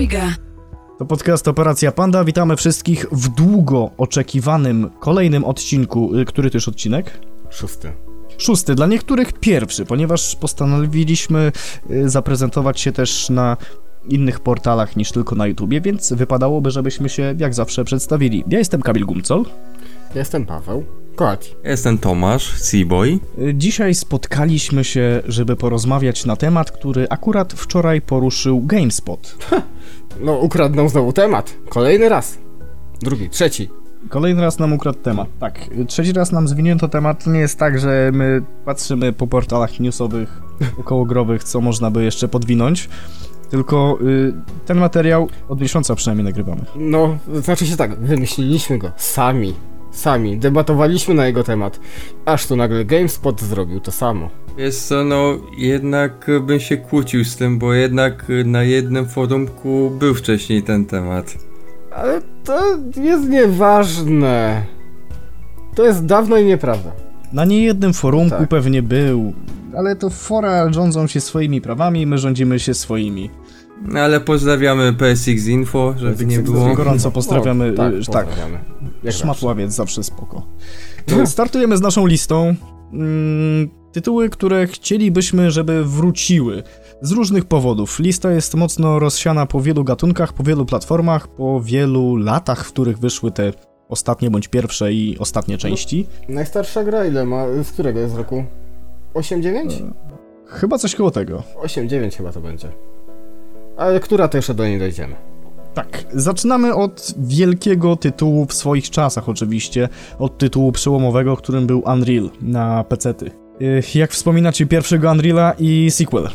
Trójga. To podcast Operacja Panda. Witamy wszystkich w długo oczekiwanym kolejnym odcinku. Y, Który to już odcinek? Szósty. Szósty, dla niektórych pierwszy, ponieważ postanowiliśmy y, zaprezentować się też na innych portalach niż tylko na YouTubie, więc wypadałoby, żebyśmy się jak zawsze przedstawili. Ja jestem Kamil Gumcol. Jestem Paweł. Jestem Tomasz, Seaboy. Dzisiaj spotkaliśmy się, żeby porozmawiać na temat, który akurat wczoraj poruszył GameSpot. No, ukradną znowu temat. Kolejny raz. Drugi, trzeci. Kolejny raz nam ukradł temat. Tak, trzeci raz nam zwinięto temat. To nie jest tak, że my patrzymy po portalach newsowych, okołogrowych, co można by jeszcze podwinąć. Tylko y, ten materiał od miesiąca przynajmniej nagrywamy. No, znaczy się tak, wymyśliliśmy go sami. Sami. Debatowaliśmy na jego temat. Aż tu nagle GameSpot zrobił to samo. Jest co, no jednak bym się kłócił z tym, bo jednak na jednym forumku był wcześniej ten temat. Ale to jest nieważne. To jest dawno i nieprawda. Na niejednym forumku Tak. pewnie był, ale to fora rządzą się swoimi prawami, my rządzimy się swoimi. No, Ale pozdrawiamy PSX Info, żeby nie PSX było. Gorąco pozdrawiamy. O, tak, y, tak. pozdrawiamy. Jak zawsze. Szmatławiec zawsze spoko. To Startujemy z naszą listą. Mm, tytuły, które chcielibyśmy, żeby wróciły. Z różnych powodów. Lista jest mocno rozsiana po wielu gatunkach, po wielu platformach, po wielu latach, w których wyszły te ostatnie bądź pierwsze i ostatnie części. Najstarsza gra ile ma? Z którego jest roku? 8-9? Chyba coś koło tego. 8-9 chyba to będzie. Ale która to jeszcze do niej dojdziemy? Tak, zaczynamy od wielkiego tytułu w swoich czasach oczywiście, od tytułu przełomowego, którym był Unreal na PC-ty. Y, Jak wspominacie pierwszego Unreala i sequel?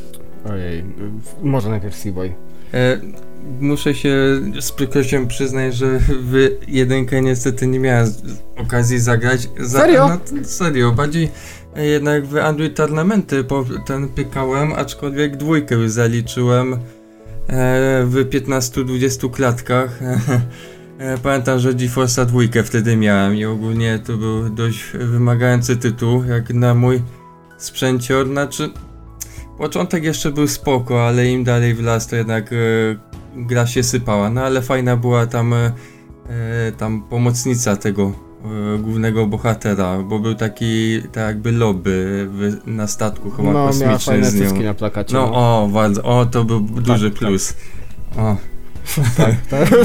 Ojej, może najpierw Seaboy. E, muszę się z przykrością przyznać, że w jedynkę niestety nie miałem okazji zagrać. Za, Serio? No, serio, bardziej jednak w Android Tournamenty po ten pykałem, aczkolwiek dwójkę już zaliczyłem w 15-20 klatkach. E, Pamiętam, że GeForce'a dwójkę wtedy miałem i ogólnie to był dość wymagający tytuł, jak na mój sprzęcior, znaczy początek jeszcze był spoko, ale im dalej w las to jednak e, gra się sypała, no ale fajna była tam e, e, tam pomocnica tego e, głównego bohatera, bo był taki tak jakby lobby w, na statku chyba No, kosmicznym z nią. na plakacie. No o, bardzo, o to był duży tak. plus. O, tak.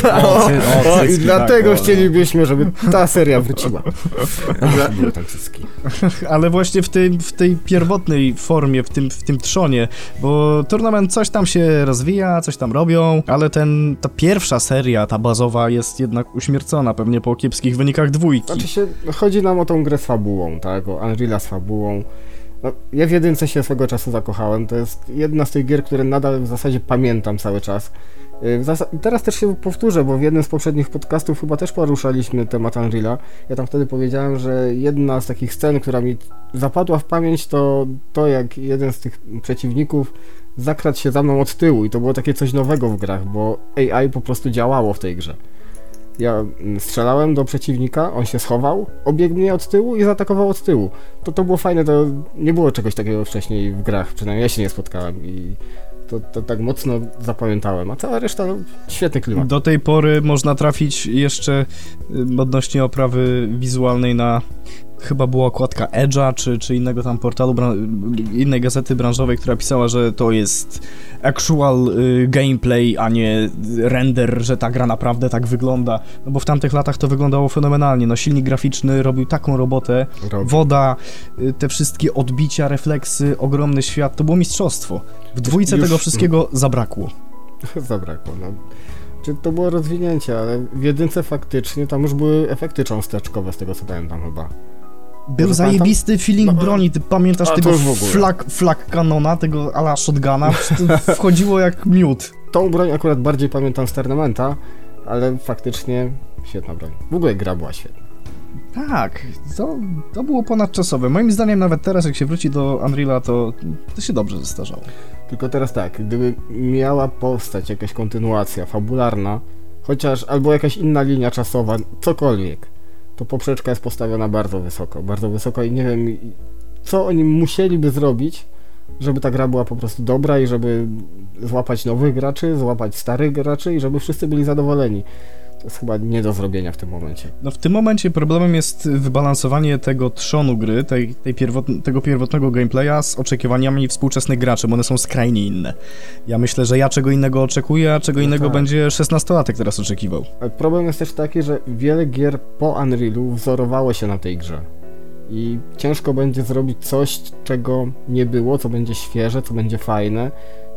O, o, o, o, I cycki, dlatego tak, chcielibyśmy, żeby ta seria wróciła. Ale właśnie w tej, w tej pierwotnej formie, w tym, w tym trzonie, bo turnament coś tam się rozwija, coś tam robią, ale ten, ta pierwsza seria, ta bazowa jest jednak uśmiercona pewnie po kiepskich wynikach dwójki. Znaczy się, chodzi nam o tą grę z fabułą, tak? O Unreal'a z fabułą. No, ja w jedynce się swego czasu zakochałem. To jest jedna z tych gier, które nadal w zasadzie pamiętam cały czas. Zasa- teraz też się powtórzę, bo w jednym z poprzednich podcastów chyba też poruszaliśmy temat Unreal'a. Ja tam wtedy powiedziałem, że jedna z takich scen, która mi zapadła w pamięć, to to, jak jeden z tych przeciwników zakradł się za mną od tyłu i to było takie coś nowego w grach, bo AI po prostu działało w tej grze. Ja mm, strzelałem do przeciwnika, on się schował, obiegł mnie od tyłu i zaatakował od tyłu. To to było fajne, to nie było czegoś takiego wcześniej w grach, przynajmniej ja się nie spotkałem i to, to tak mocno zapamiętałem, a cała reszta no, świetny klimat. Do tej pory można trafić jeszcze y, odnośnie oprawy wizualnej na chyba była okładka Edge'a, czy, czy innego tam portalu, innej gazety branżowej, która pisała, że to jest actual y, gameplay, a nie render, że ta gra naprawdę tak wygląda. No bo w tamtych latach to wyglądało fenomenalnie. No silnik graficzny robił taką robotę, Robi. woda, y, te wszystkie odbicia, refleksy, ogromny świat, to było mistrzostwo. W dwójce Już- tego wszystkiego zabrakło. Zabrakło, no. Czy to było rozwinięcie, ale w jedynce faktycznie tam już były efekty cząsteczkowe z tego co pamiętam chyba. Był zajebisty feeling No, broni, ty pamiętasz tego flag, flag kanona, tego ala shotguna, wchodziło jak miód. Tą broń akurat bardziej pamiętam z Tournamenta, ale faktycznie świetna broń. W ogóle gra była świetna. Tak, to, to było ponadczasowe. Moim zdaniem nawet teraz jak się wróci do Unreal'a, to, to się dobrze zestarzało. Tylko teraz tak, gdyby miała powstać jakaś kontynuacja fabularna, chociaż albo jakaś inna linia czasowa, cokolwiek, to poprzeczka jest postawiona bardzo wysoko, bardzo wysoko i nie wiem, co oni musieliby zrobić, żeby ta gra była po prostu dobra i żeby złapać nowych graczy, złapać starych graczy i żeby wszyscy byli zadowoleni. To jest chyba nie do zrobienia w tym momencie. No w tym momencie problemem jest wybalansowanie tego trzonu gry, tej, tej pierwot, tego pierwotnego gameplaya z oczekiwaniami współczesnych graczy, bo one są skrajnie inne. Ja myślę, że ja czego innego oczekuję, a czego No innego tak. będzie 16-latek teraz oczekiwał. Problem jest też taki, że wiele gier po Unrealu wzorowało się na tej grze. I ciężko będzie zrobić coś, czego nie było, co będzie świeże, co będzie fajne,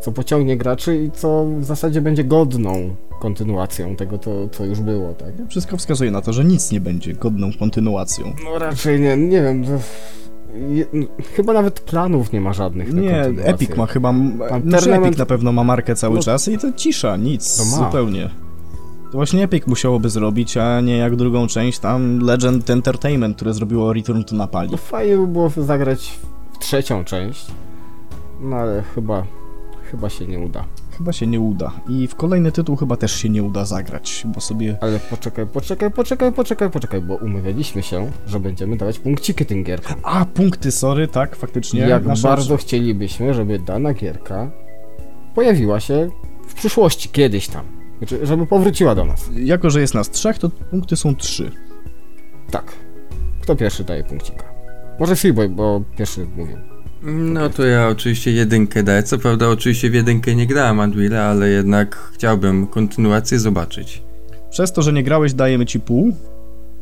co pociągnie graczy i co w zasadzie będzie godną kontynuacją tego, co, co już było, tak? Wszystko wskazuje na to, że nic nie będzie godną kontynuacją. No raczej nie, nie wiem. To... je- Chyba nawet planów nie ma żadnych Nie. Epic ma chyba. Tam Znaczy Epic na pewno ma markę cały No- czas i to cisza, nic, To zupełnie. To właśnie Epic musiałoby zrobić, a nie jak drugą część tam Legend Entertainment, które zrobiło Return to Napali. No fajnie by było zagrać w trzecią część, no ale chyba, chyba się nie uda. Chyba się nie uda. I w kolejny tytuł chyba też się nie uda zagrać, bo sobie. Ale poczekaj, poczekaj, poczekaj, poczekaj, poczekaj, bo umawialiśmy się, że będziemy dawać punkciki tym gierkom. A, punkty, sorry, tak, faktycznie. Jak Nasza- bardzo chcielibyśmy, żeby dana gierka pojawiła się w przyszłości, kiedyś tam. Znaczy, żeby powróciła do nas. Jako, że jest nas trzech, to punkty są trzy. Tak. Kto pierwszy daje punkcika? Może Freeboy, bo pierwszy mówił. No to ja oczywiście jedynkę daję. Co prawda oczywiście w jedynkę nie grałem Unreal'a, ale jednak chciałbym kontynuację zobaczyć. Przez to, że nie grałeś, dajemy ci pół.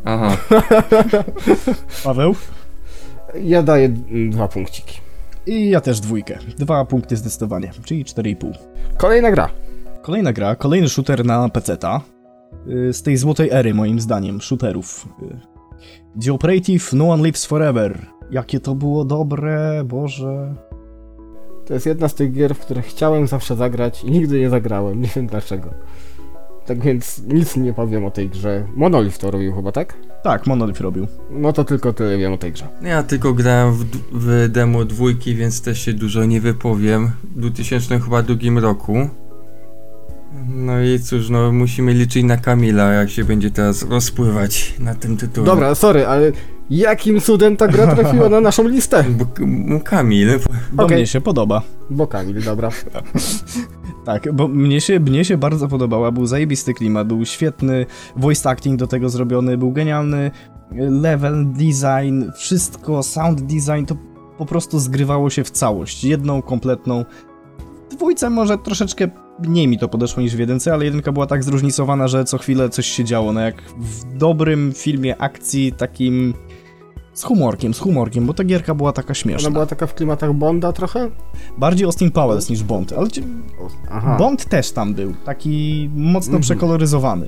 Aha. Paweł. Ja daję dwa punkciki. I ja też dwójkę. Dwa punkty zdecydowanie, czyli 4,5. Kolejna gra. Kolejna gra, kolejny shooter na PC-ta. y, Z tej złotej ery, moim zdaniem, shooterów. y. The Operative No One Lives Forever. Jakie to było dobre, Boże. To jest jedna z tych gier, w które chciałem zawsze zagrać i nigdy nie zagrałem. Nie wiem dlaczego. Tak więc nic nie powiem o tej grze. Monolith to robił chyba, tak? Tak, Monolith robił. No to tylko tyle wiem o tej grze. Ja tylko grałem w, d- w demo dwójki, więc też się dużo nie wypowiem. W 2002 roku. No i cóż, no musimy liczyć na Kamila, jak się będzie teraz rozpływać na tym tytule. Dobra, sorry, ale jakim cudem ta gra trafiła na naszą listę? Bo, bo Kamil, Bo Okej. mnie się podoba. Bo Kamil, dobra. Tak, bo mnie się, mnie się bardzo podobała, był zajebisty klimat, był świetny voice acting do tego zrobiony, był genialny level design, wszystko, sound design, to po prostu zgrywało się w całość, jedną kompletną. W dwójce może troszeczkę mniej mi to podeszło niż w jedynce, ale jedynka była tak zróżnicowana, że co chwilę coś się działo, no jak w dobrym filmie akcji, takim z humorkiem, z humorkiem, bo ta gierka była taka śmieszna. Ona była taka w klimatach Bonda trochę? Bardziej Austin Powers niż Bond, ale Aha. Bond też tam był, taki mocno Mhm. przekoloryzowany.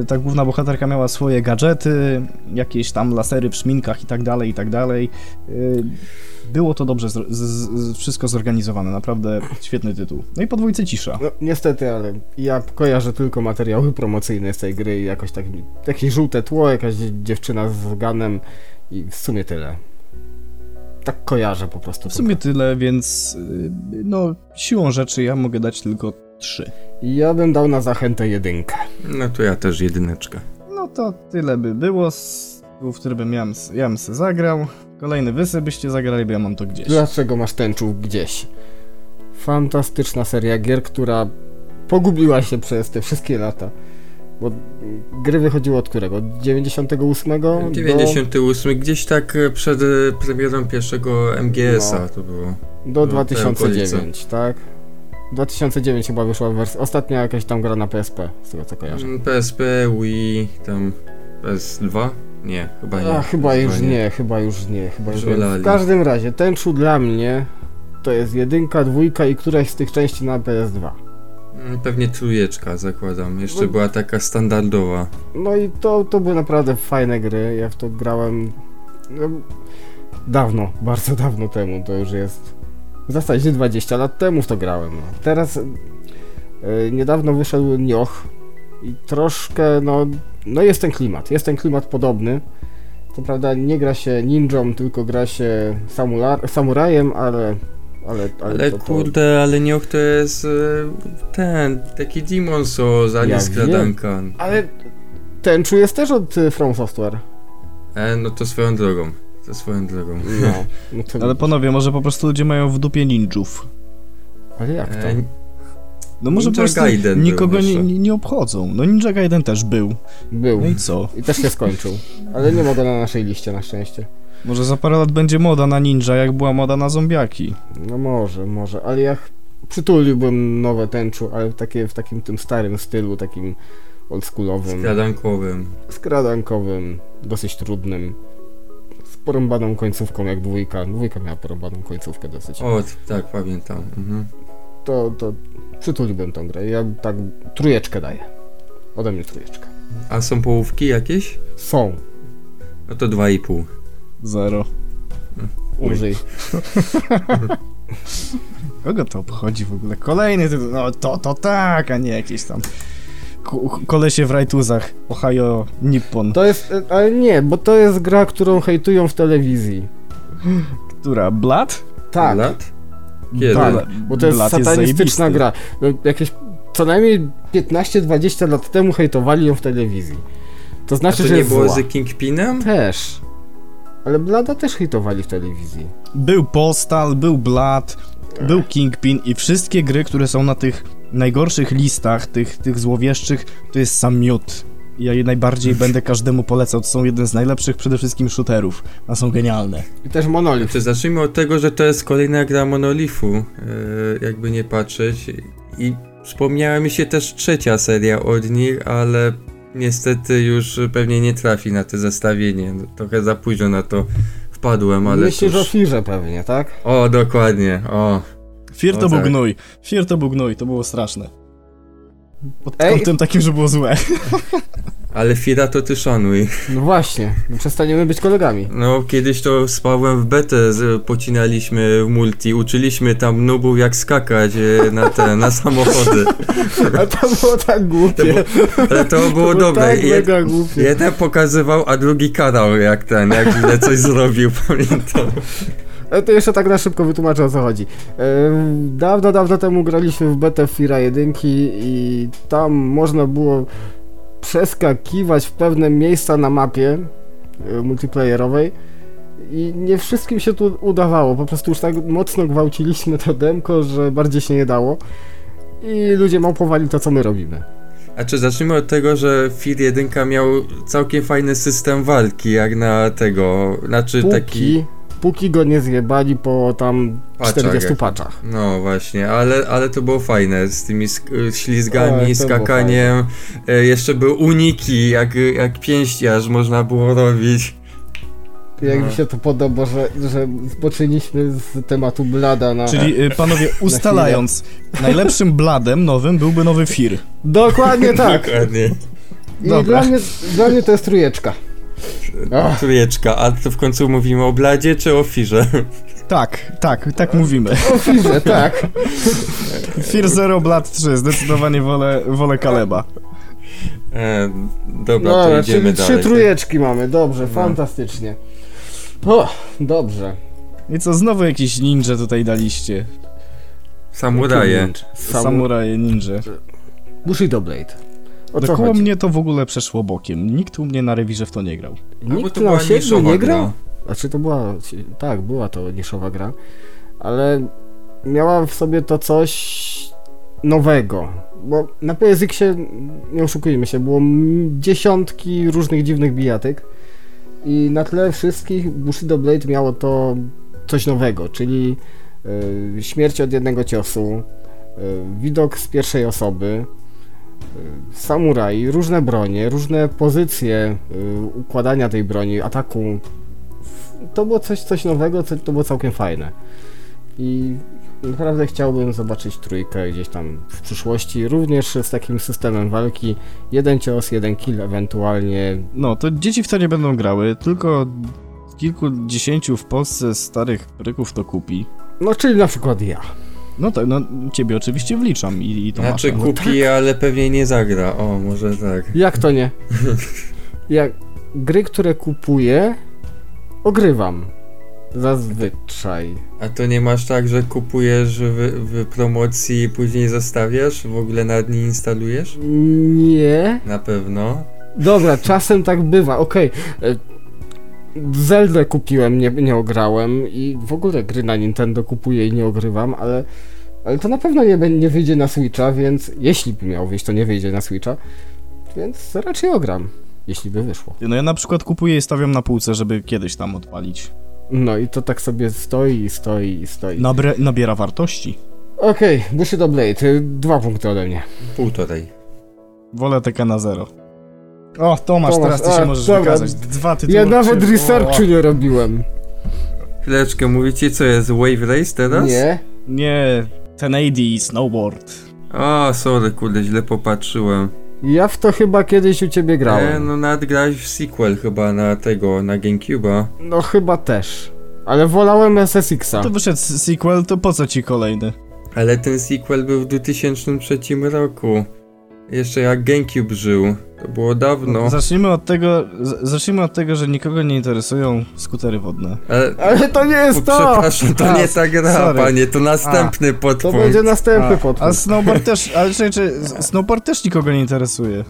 Y, Ta główna bohaterka miała swoje gadżety, jakieś tam lasery w szminkach i tak dalej, i tak dalej. Y, Było to dobrze z, z, wszystko zorganizowane, naprawdę świetny tytuł. No i po dwójce cisza. No niestety, ale ja kojarzę tylko materiały promocyjne z tej gry i jakoś tak, jakieś żółte tło, jakaś dziewczyna z ganem i w sumie tyle. Tak kojarzę po prostu. W sumie tyle, więc y, no siłą rzeczy ja mogę dać tylko trzy. Ja bym dał na zachętę jedynkę. no to ja też jedyneczkę. No to tyle by było, z w który bym ja, bym- ja bym se zagrał. Kolejny wy se byście zagrali, bo ja mam to gdzieś. Dlaczego masz tęczów gdzieś? Fantastyczna seria gier, która pogubiła się przez te wszystkie lata. Bo gry wychodziły od którego? Od 98? Do... 98, gdzieś tak e, przed e, premierą pierwszego MGS-a No. to było. Do No, 2009, tak? 2009 chyba wyszła wersja. Ostatnia jakaś tam gra na PSP, z tego co kojarzę. Mm, PSP, Wii, tam PS2? Nie, chyba nie. A, chyba PS2 już nie, chyba już nie, chyba już nie. W każdym razie, tęczu dla mnie to jest jedynka, dwójka i któraś z tych części na PS2. Mm, Pewnie trójeczka zakładam. Jeszcze No- była taka standardowa. No i to, to były naprawdę fajne gry. Ja w to grałem no, dawno, bardzo dawno temu. To już jest w zasadzie 20 lat temu w to grałem. No. Teraz e, niedawno wyszedł Nioh i troszkę, no, no jest ten klimat. Jest ten klimat podobny. Co prawda nie gra się ninją, tylko gra się samular, samurajem, ale... Ale, ale, Ale to, to, kurde, ale Nioh to jest e, ten, taki Demon Souls, a nie Ja skradanka. ale Tenchu jest też od y, From Software. E, no to swoją drogą. To swoją drogą. No, no to Ale panowie, może po prostu ludzie mają w dupie ninjów. Ale jak to? E, No może Ninja po prostu Gaiden nikogo nie, nie obchodzą. No Ninja Gaiden też był. Był. No i co? I też się skończył. Ale nie ma go na naszej liście na szczęście. Może za parę lat będzie moda na ninja, jak była moda na zombiaki. No może, może, ale ja przytuliłbym nowe tęczu, ale takie w takim tym starym stylu, takim oldschoolowym, Skradankowym. skradankowym, dosyć trudnym, z porąbaną końcówką jak dwójka. Dwójka miała porąbaną końcówkę dosyć. O, tak, pamiętam. Mhm. To, to przytuliłbym tą grę. Ja tak trójeczkę daję. Ode mnie trójeczkę. A są połówki jakieś? Są. No to 2,5. Zero. Użyj. Kogo to obchodzi w ogóle? Kolejny tytuł. No to, to tak, a nie jakieś tam kolesie w rajtuzach. Ohio Nippon. To jest, ale nie, bo to jest gra, którą hejtują w telewizji. Która? Blood? Tak. Lat? Kiedy? Bla- Bo to jest Blood satanistyczna zajebisty. gra. No, Jakieś co najmniej 15-20 lat temu hejtowali ją w telewizji. To A znaczy, to że nie jest było zła. z Kingpinem? Też. Ale Blada też hejtowali w telewizji. Był Postal, był Blood, był Kingpin i wszystkie gry, które są na tych najgorszych listach, tych, tych złowieszczych, to jest sam miód. Ja je najbardziej będę każdemu polecał. To są jeden z najlepszych przede wszystkim shooterów. A są genialne. I też Monolith. Zacznijmy od tego, że to jest kolejna gra Monolifu, e, jakby nie patrzeć. I wspomniała mi się też trzecia seria od nich, ale niestety już pewnie nie trafi na to zestawienie. Trochę za późno na to wpadłem, ale Myślisz o cóż. Firze pewnie, tak? O, dokładnie, o. O, to był tak. gnój. Fear to był gnój, to było straszne. Pod Ej. kątem takim, że było złe. Ale Fira to ty szanuj. No właśnie, przestaniemy być kolegami. No, kiedyś to z Pawłem w betę pocinaliśmy w multi, uczyliśmy tam nubów jak skakać e, na te, na samochody. A to było tak To głupie. było, ale to było dobre. tak Jed, mega głupie. jeden pokazywał, a drugi karał jak ten, jak źle coś zrobił, pamiętam. Ale to jeszcze tak na szybko wytłumaczę o co chodzi. Ehm, Dawno, dawno temu graliśmy w betę Fira 1 i tam można było przeskakiwać w pewne miejsca na mapie e, multiplayerowej i nie wszystkim się tu udawało. Po prostu już tak mocno gwałciliśmy to demko, że bardziej się nie dało i ludzie małpowali to, co my robimy. A czy zacznijmy od tego, że Fir 1 miał całkiem fajny system walki, jak na tego, znaczy Póki, taki... póki go nie zjebali po tam Paczach 40 jak- paczach. No właśnie, ale, ale to było fajne, z tymi sk- ślizgami, Oj, to było skakaniem, e, jeszcze były uniki, jak, jak pięściarz można było robić. Jak No. mi się to podoba, że, że zboczyliśmy z tematu Blada na... Czyli y, panowie, ustalając, najlepszym bladem nowym byłby nowy Fear. Dokładnie tak. Dokładnie. I Dobra. dla mnie, dla mnie to jest trójeczka. Ach. Trójeczka, a to w końcu mówimy o Bladzie czy o Firze? Tak, tak, tak mówimy. O Firze, tak. Fear Zero, Blood 3, zdecydowanie wolę, wolę Kaleba. E, dobra, to Dobra, idziemy czyli dalej. trzy trójeczki mamy, dobrze, No. fantastycznie. O, dobrze. I co, znowu jakiś ninja tutaj daliście. Samuraje. Sam... Samuraje ninja. Bushido Blade. O co Dokoło chodzi? mnie to w ogóle przeszło bokiem. Nikt u mnie na rewirze w to nie grał. Nikt to na niszowa nie gra. grał? Znaczy to była, tak, była to niszowa gra, ale miała w sobie to coś nowego, bo na PSX-ie, nie oszukujmy się, było dziesiątki różnych dziwnych bijatyk i na tle wszystkich Bushido Blade miało to coś nowego, czyli y, śmierć od jednego ciosu, y, widok z pierwszej osoby, samuraj, różne bronie, różne pozycje y, układania tej broni, ataku. To było coś, coś nowego, co, to było całkiem fajne. I naprawdę chciałbym zobaczyć trójkę gdzieś tam w przyszłości, również z takim systemem walki. Jeden cios, jeden kill, ewentualnie. No, to dzieci w to nie będą grały, tylko kilkudziesięciu w Polsce starych ryków to kupi. No, czyli na przykład ja. No tak, no ciebie oczywiście wliczam i, i to Znaczy masz. kupi, ale pewnie nie zagra. O, może tak. Jak to nie? Jak gry, które kupuję, ogrywam. Zazwyczaj. A to nie masz tak, że kupujesz w, w promocji i później zostawiasz? W ogóle nawet nie instalujesz? Nie. Na pewno. Dobra, czasem tak bywa, okej. E, Zeldę kupiłem, nie, nie ograłem i w ogóle gry na Nintendo kupuję i nie ogrywam, ale, ale to na pewno nie, nie wyjdzie na Switcha, więc jeśli by miał wyjść, to nie wyjdzie na Switcha, więc raczej ogram, jeśli by wyszło. No ja na przykład kupuję i stawiam na półce, żeby kiedyś tam odpalić. No i to tak sobie stoi i stoi i stoi. Nabre, nabiera wartości. Okej, Bushido Blade, dwa punkty ode mnie. Półtorej. Wolę TK na zero. O, Tomasz, Tomasz, teraz ty się a, możesz dobra. wykazać. Dwa tytuły. Ja nawet researchu nie robiłem. Chwileczkę, mówicie co jest Wave Race teraz? Nie? Nie, 1080 snowboard. O, sorry, kurde, źle popatrzyłem. Ja w to chyba kiedyś u ciebie E, grałem. no nadgrałeś w sequel chyba na tego, na Gamecube'a. No chyba też. Ale wolałem SSX-a. To wyszedł sequel, to po co ci kolejny? Ale ten sequel był w 2003 roku. Jeszcze jak Gamecube żył. To było dawno. Zacznijmy od tego, zacznijmy od tego, że nikogo nie interesują skutery wodne. Ale, Ale to nie jest to! przepraszam, to A, nie ta gra, sorry. panie, to następny To podpunkt. będzie następny A, podpunkt. a snowboard też, ale czy, czy snowboard też nikogo nie interesuje.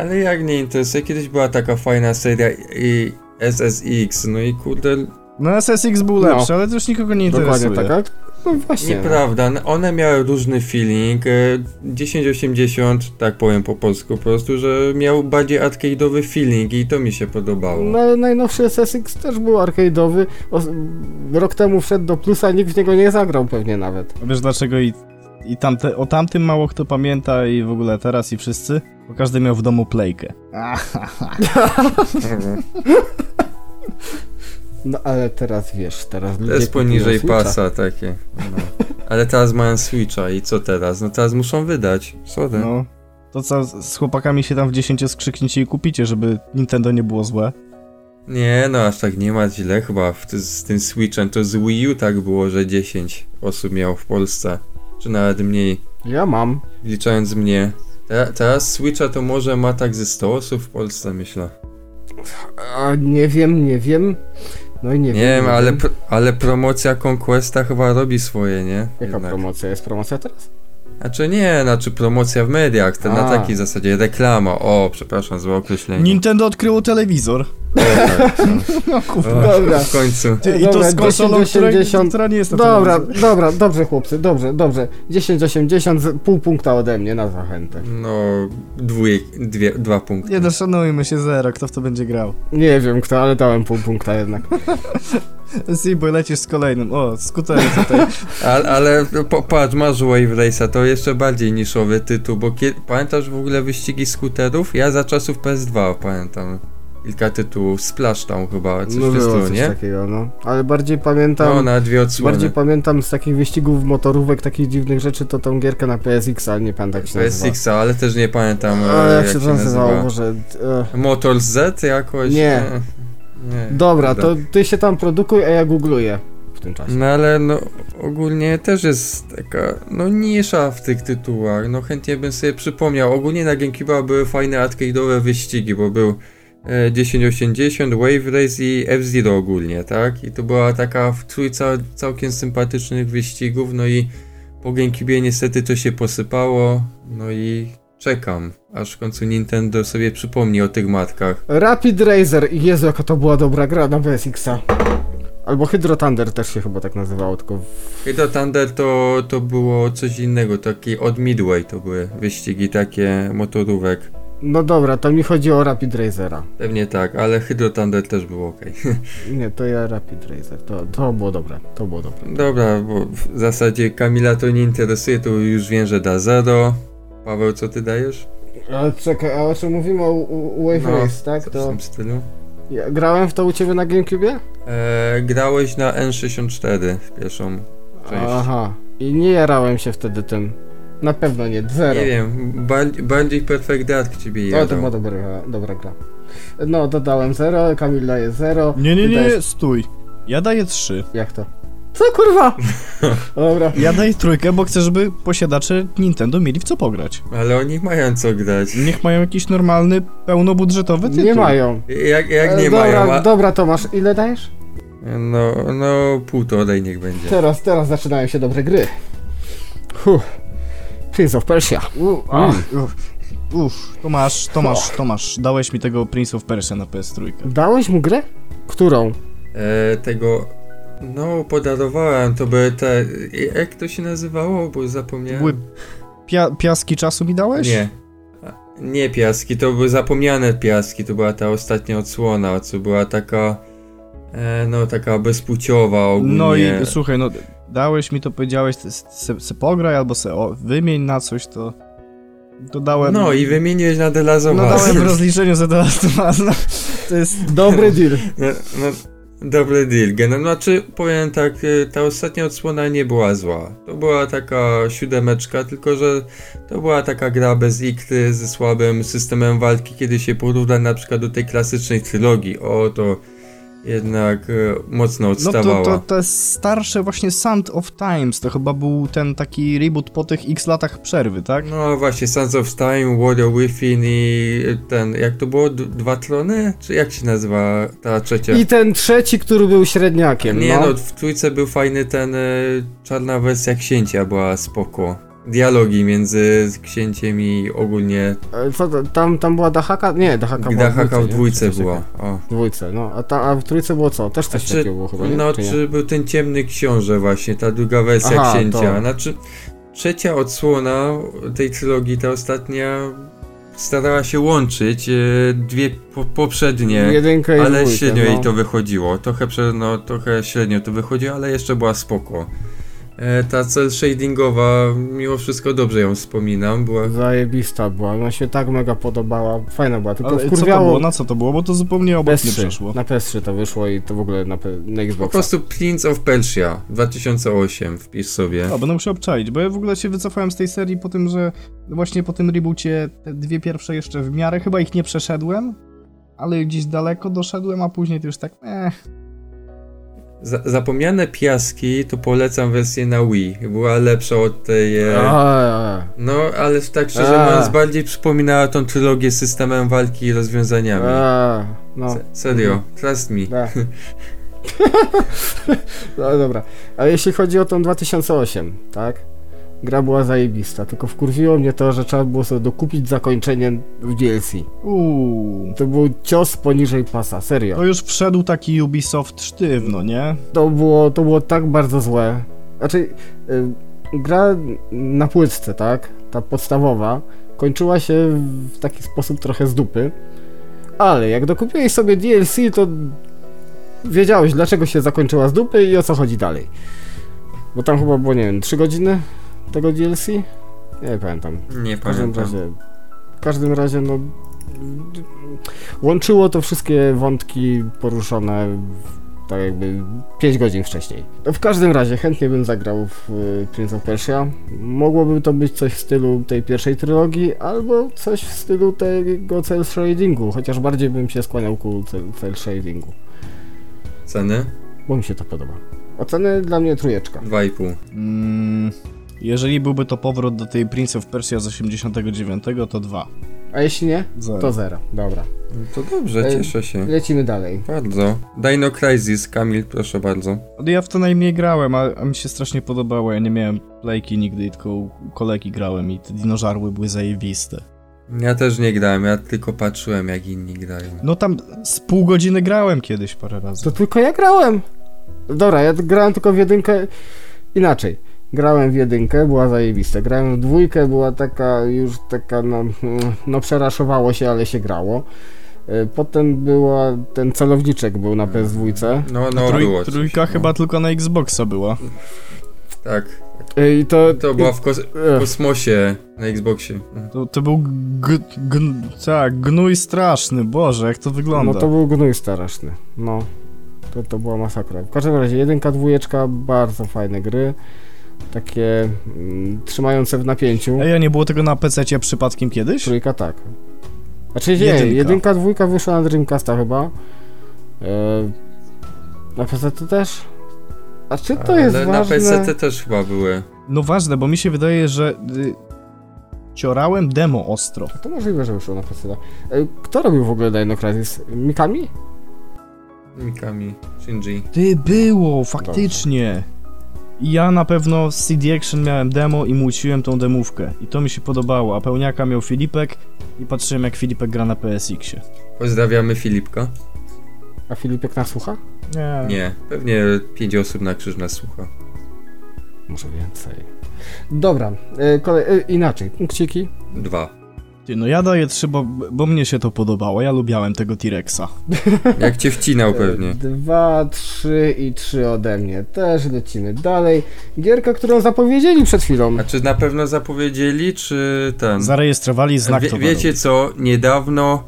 Ale jak nie interesuje, kiedyś była taka fajna seria i SSX, no i kurde, No SSX był No. lepszy, ale to już nikogo nie interesuje. Dokładnie tak, ale no właśnie. nieprawda, one miały różny feeling, e, 1080, tak powiem po polsku po prostu, że miał bardziej arcade'owy feeling i to mi się podobało. No ale najnowszy SSX też był arcade'owy. Rok temu wszedł do plusa, nikt w niego nie zagrał pewnie nawet. Wiesz dlaczego i, i tamte, o tamtym mało kto pamięta i w ogóle teraz i wszyscy? Bo każdy miał w domu playkę. No ale teraz wiesz, teraz To jest poniżej pasa takie. No. Ale teraz mają Switcha i co teraz? No teraz muszą wydać. Sorry. No. To co, z chłopakami się tam w 10 skrzykniecie i kupicie, żeby Nintendo nie było złe. Nie, no aż tak nie ma źle chyba w, z tym Switchem. To z Wii U tak było, że 10 osób miało w Polsce. Czy nawet mniej, Ja mam. liczając mnie. Te, teraz Switcha to może ma tak ze 100 osób w Polsce, myślę. A nie wiem, nie wiem. No i nie, Nie wiem. wiem, ale, pr ale promocja Conquesta chyba robi swoje, nie? Jaka Jednak. promocja? Jest promocja teraz? Znaczy nie, znaczy promocja w mediach, to na takiej zasadzie reklama. O, przepraszam, złe określenie. Nintendo odkryło telewizor. No. Kurwa. Dobra. W końcu. I Dobra, to z konsolą, 1080. która, która nie jest na Dobra, dobra, dobrze chłopcy, dobrze, dobrze. 10,80, z- pół punkta ode mnie na zachętę. No, dwójek, dwie, dwa punkty. Nie no, szanujmy się zero, kto w to będzie grał. Nie wiem kto, ale dałem pół punkta jednak. Seaboy, lecisz z kolejnym. O, skutery tutaj. Ale, ale po, patrz, masz Wave Race'a, to jeszcze bardziej niszowy tytuł, bo kie, pamiętasz w ogóle wyścigi skuterów? Ja za czasów PS2 pamiętam kilka tytułów, Splash tam chyba, coś no w stylu, coś nie? takiego, no. Ale bardziej pamiętam... No, na dwie odsłony. Bardziej pamiętam z takich wyścigów motorówek, takich dziwnych rzeczy, to tą gierkę na PSX, ale nie pamiętam jak się nazywa. PSX, ale też nie pamiętam e, jak się to nazywało, nazywa. może... E, Motor Z jakoś? Nie. nie. dobra, Kurde. to ty się tam produkuj, a ja googluję w tym czasie. No ale no ogólnie też jest taka no nisza w tych tytułach. No chętnie bym sobie przypomniał. Ogólnie na GameCube były fajne arcade'owe wyścigi, bo był 1080, Wave Race i F-Zero ogólnie, tak? I to była taka w trójca całkiem sympatycznych wyścigów, no i po GameCube niestety to się posypało, no i czekam, aż w końcu Nintendo sobie przypomni o tych matkach. Rapid Racer, Jezu jaka to była dobra gra na PSX-a. Albo Hydro Thunder też się chyba tak nazywało, tylko w... Hydro Thunder to, to było coś innego, takie od Midway to były wyścigi takie motorówek. No dobra, to mi chodzi o Rapid Racera. Pewnie tak, ale Hydro Thunder też było ok. Nie, to ja Rapid Racer, to, to było dobre, to było dobre. Dobra, bo w zasadzie Kamila to nie interesuje, to już wiem, że da zero. Paweł, co ty dajesz? Ale czekaj, a o czym mówimy o o Wave No, Race, tak? Co w To tym stylu? ja grałem w to u ciebie na Gamecube? E, grałeś na N64 w pierwszą część. Aha, i nie jarałem się wtedy tym. Na pewno nie, zero. Nie wiem, ba- bardziej Perfect Dark ciebie O, to była jadał. dobra, dobra gra. No, dodałem 0, Kamil daje 0. Nie, nie, nie, dajesz- stój. Ja daję trzy. Jak to? Co kurwa? Dobra. Ja daję trójkę, bo chcę, żeby posiadacze Nintendo mieli w co pograć. Ale oni mają co grać. Niech mają jakiś normalny, pełnobudżetowy tytuł. Nie mają. Jak, jak nie E, dobra, mają, a... Dobra, Tomasz, ile dajesz? No, no półtorej niech będzie. Teraz, teraz zaczynają się dobre gry. Huh. Prince of Persia. U, a, u. Uff, Tomasz, Tomasz, Tomasz, dałeś mi tego Prince of Persia na PS3. Dałeś mu grę? Którą? E, tego. No, podarowałem, to były te. Jak to się nazywało? Bo zapomniałem. Były pia piaski czasu mi dałeś? Nie. Nie piaski, to były zapomniane piaski, to była ta ostatnia odsłona, co była taka. E, no, taka bezpłciowa ogólnie. No i słuchaj, no dałeś mi to, powiedziałeś, se, se, se pograj albo se o, wymień na coś, to, to dałem... No i wymieniłeś na The Last of No Us. dałem w rozliczeniu za teraz to no, to jest... Dobry deal. No, no, dobry deal. Gen- Znaczy, powiem tak, y, ta ostatnia odsłona nie była zła. To była taka siódemeczka, tylko że to była taka gra bez ikry, ze słabym systemem walki, kiedy się porówna na przykład do tej klasycznej trylogii. O, to jednak y, mocno No odstawała. to, to te starsze właśnie Sand of Times, to chyba był ten taki reboot po tych x latach przerwy, tak? No właśnie, Sons of Time, Warrior Within i ten, jak to było? D- dwa trony? Czy jak się nazywa ta trzecia? I ten trzeci, który był średniakiem, Nie no. no, w trójce był fajny ten, y, czarna wersja księcia była spoko. Dialogi między księciem i ogólnie E, Co tam, tam była Dahaka? Nie, Dahaka była Dachaka w dwójce była. O. W dwójce, no. A, ta, a w trójce było co? Też coś Znaczy, takiego było chyba, nie? no, Czy czy był ten ciemny książę właśnie, ta druga wersja Aha, księcia. to. Znaczy, trzecia odsłona tej trylogii, ta ostatnia, starała się łączyć e, dwie po, poprzednie. Jedynkę Ale dwójkę, średnio no. jej to wychodziło. Trochę, prze, no, trochę średnio to wychodziło, ale jeszcze była spoko. E, ta cel shadingowa, mimo wszystko dobrze ją wspominam, była Zajebista była, ona się tak mega podobała, fajna była, tylko Ale co to wkurwiało... było, na co to było? Bo to zupełnie obok nie PS3, przeszło. na PS3 to wyszło i to w ogóle na, na po prostu Prince of Persia 2008, wpisz sobie. A, będę musiał obczaić, bo ja w ogóle się wycofałem z tej serii po tym, że właśnie po tym reboocie te dwie pierwsze jeszcze w miarę, chyba ich nie przeszedłem, ale gdzieś daleko doszedłem, a później to już tak, eh. Za, zapomniane piaski, to polecam wersję na Wii. Była lepsza od tej... E, no, ale tak szczerze A. mówiąc, bardziej przypominała tą trylogię z systemem walki i rozwiązaniami. a, no. Se, serio, trust me. No dobra. A jeśli chodzi o tą 2008, tak? Gra była zajebista, tylko wkurwiło mnie to, że trzeba było sobie dokupić zakończenie w DLC. Uuu. To był cios poniżej pasa, serio. To już wszedł taki Ubisoft sztywno, nie? To było, to było tak bardzo złe. Znaczy, y, gra na płytce, tak? Ta podstawowa, kończyła się w taki sposób trochę z dupy. Ale jak dokupiłeś sobie DLC, to wiedziałeś, dlaczego się zakończyła z dupy i o co chodzi dalej. Bo tam chyba było, nie wiem, 3 godziny tego DLC? Nie pamiętam. Nie W każdym pamiętam. razie, w każdym razie, no. Łączyło to wszystkie wątki poruszone w, tak jakby 5 godzin wcześniej. No, W każdym razie chętnie bym zagrał w y, Prince of Persia. Mogłoby to być coś w stylu tej pierwszej trylogii, albo coś w stylu tego cel shadingu, chociaż bardziej bym się skłaniał ku cel shadingu, Ceny? bo mi się to podoba. Oceny dla mnie trójeczka. 2,5. Mm, jeżeli byłby to powrót do tej Prince of Persia z 89, to dwa. A jeśli nie, Zero. to zero. Dobra. No to dobrze, Ej. cieszę się. Lecimy dalej. Bardzo. Dino Crisis, Kamil, proszę bardzo. Ale Ja w to najmniej grałem, a, a mi się strasznie podobało. Ja nie miałem playki nigdy, tylko u kolegi grałem i te dinożarły były zajebiste. Ja też nie grałem, ja tylko patrzyłem jak inni grają. No tam z pół godziny grałem kiedyś parę razy. To tylko ja grałem. Dobra, ja grałem tylko w jedynkę inaczej. Grałem w jedynkę, była zajebista. Grałem w dwójkę, była taka już taka, no, no przeraszowało się, ale się grało. Y, Potem była, ten celowniczek był na PS2. No, no, Trój, było coś, trójka no. chyba tylko na Xboxa była. Tak, Y, I to... to była w kos Ech, kosmosie na Xboxie. To, to był g, g, tak, gnój straszny, Boże, jak to wygląda. No to był gnój straszny. No. To, to była masakra. W każdym razie, jedynka, dwójeczka, bardzo fajne gry. Takie mm, trzymające w napięciu. Ej, a nie było tego na PC nie kiedyś? Trójka tak. Znaczy nie, Jedynka. jedynka, dwójka wyszła na Dreamcasta chyba. E, na PC też? A czy to jest Ale na ważne? PC też chyba były. No ważne, bo mi się wydaje, że y, ciorałem demo ostro. To możliwe, że wyszło na PC. E, kto robił w ogóle Dino Crisis? Mikami? Mikami, Shinji. Ty, było, faktycznie. I ja na pewno z CD Action miałem demo i muciłem tą demówkę. I to mi się podobało, a pełniaka miał Filipek i patrzyłem jak Filipek gra na PSX-ie. Pozdrawiamy Filipka. A Filipek nas słucha? Nie. Nie, pewnie pięć osób na krzyż nas słucha. Może więcej. Dobra, e, kolej, e, inaczej. Punkciki. Dwa. Ty, no ja daję trzy, bo, bo mnie się to podobało. Ja lubiałem tego T-Rexa. Jak cię wcinał pewnie. E, Dwa, trzy i trzy ode mnie. Też lecimy dalej. Gierka, którą zapowiedzieli przed chwilą. A czy na pewno zapowiedzieli, czy ten? Zarejestrowali znak Wie, towarowy. wiecie co, niedawno,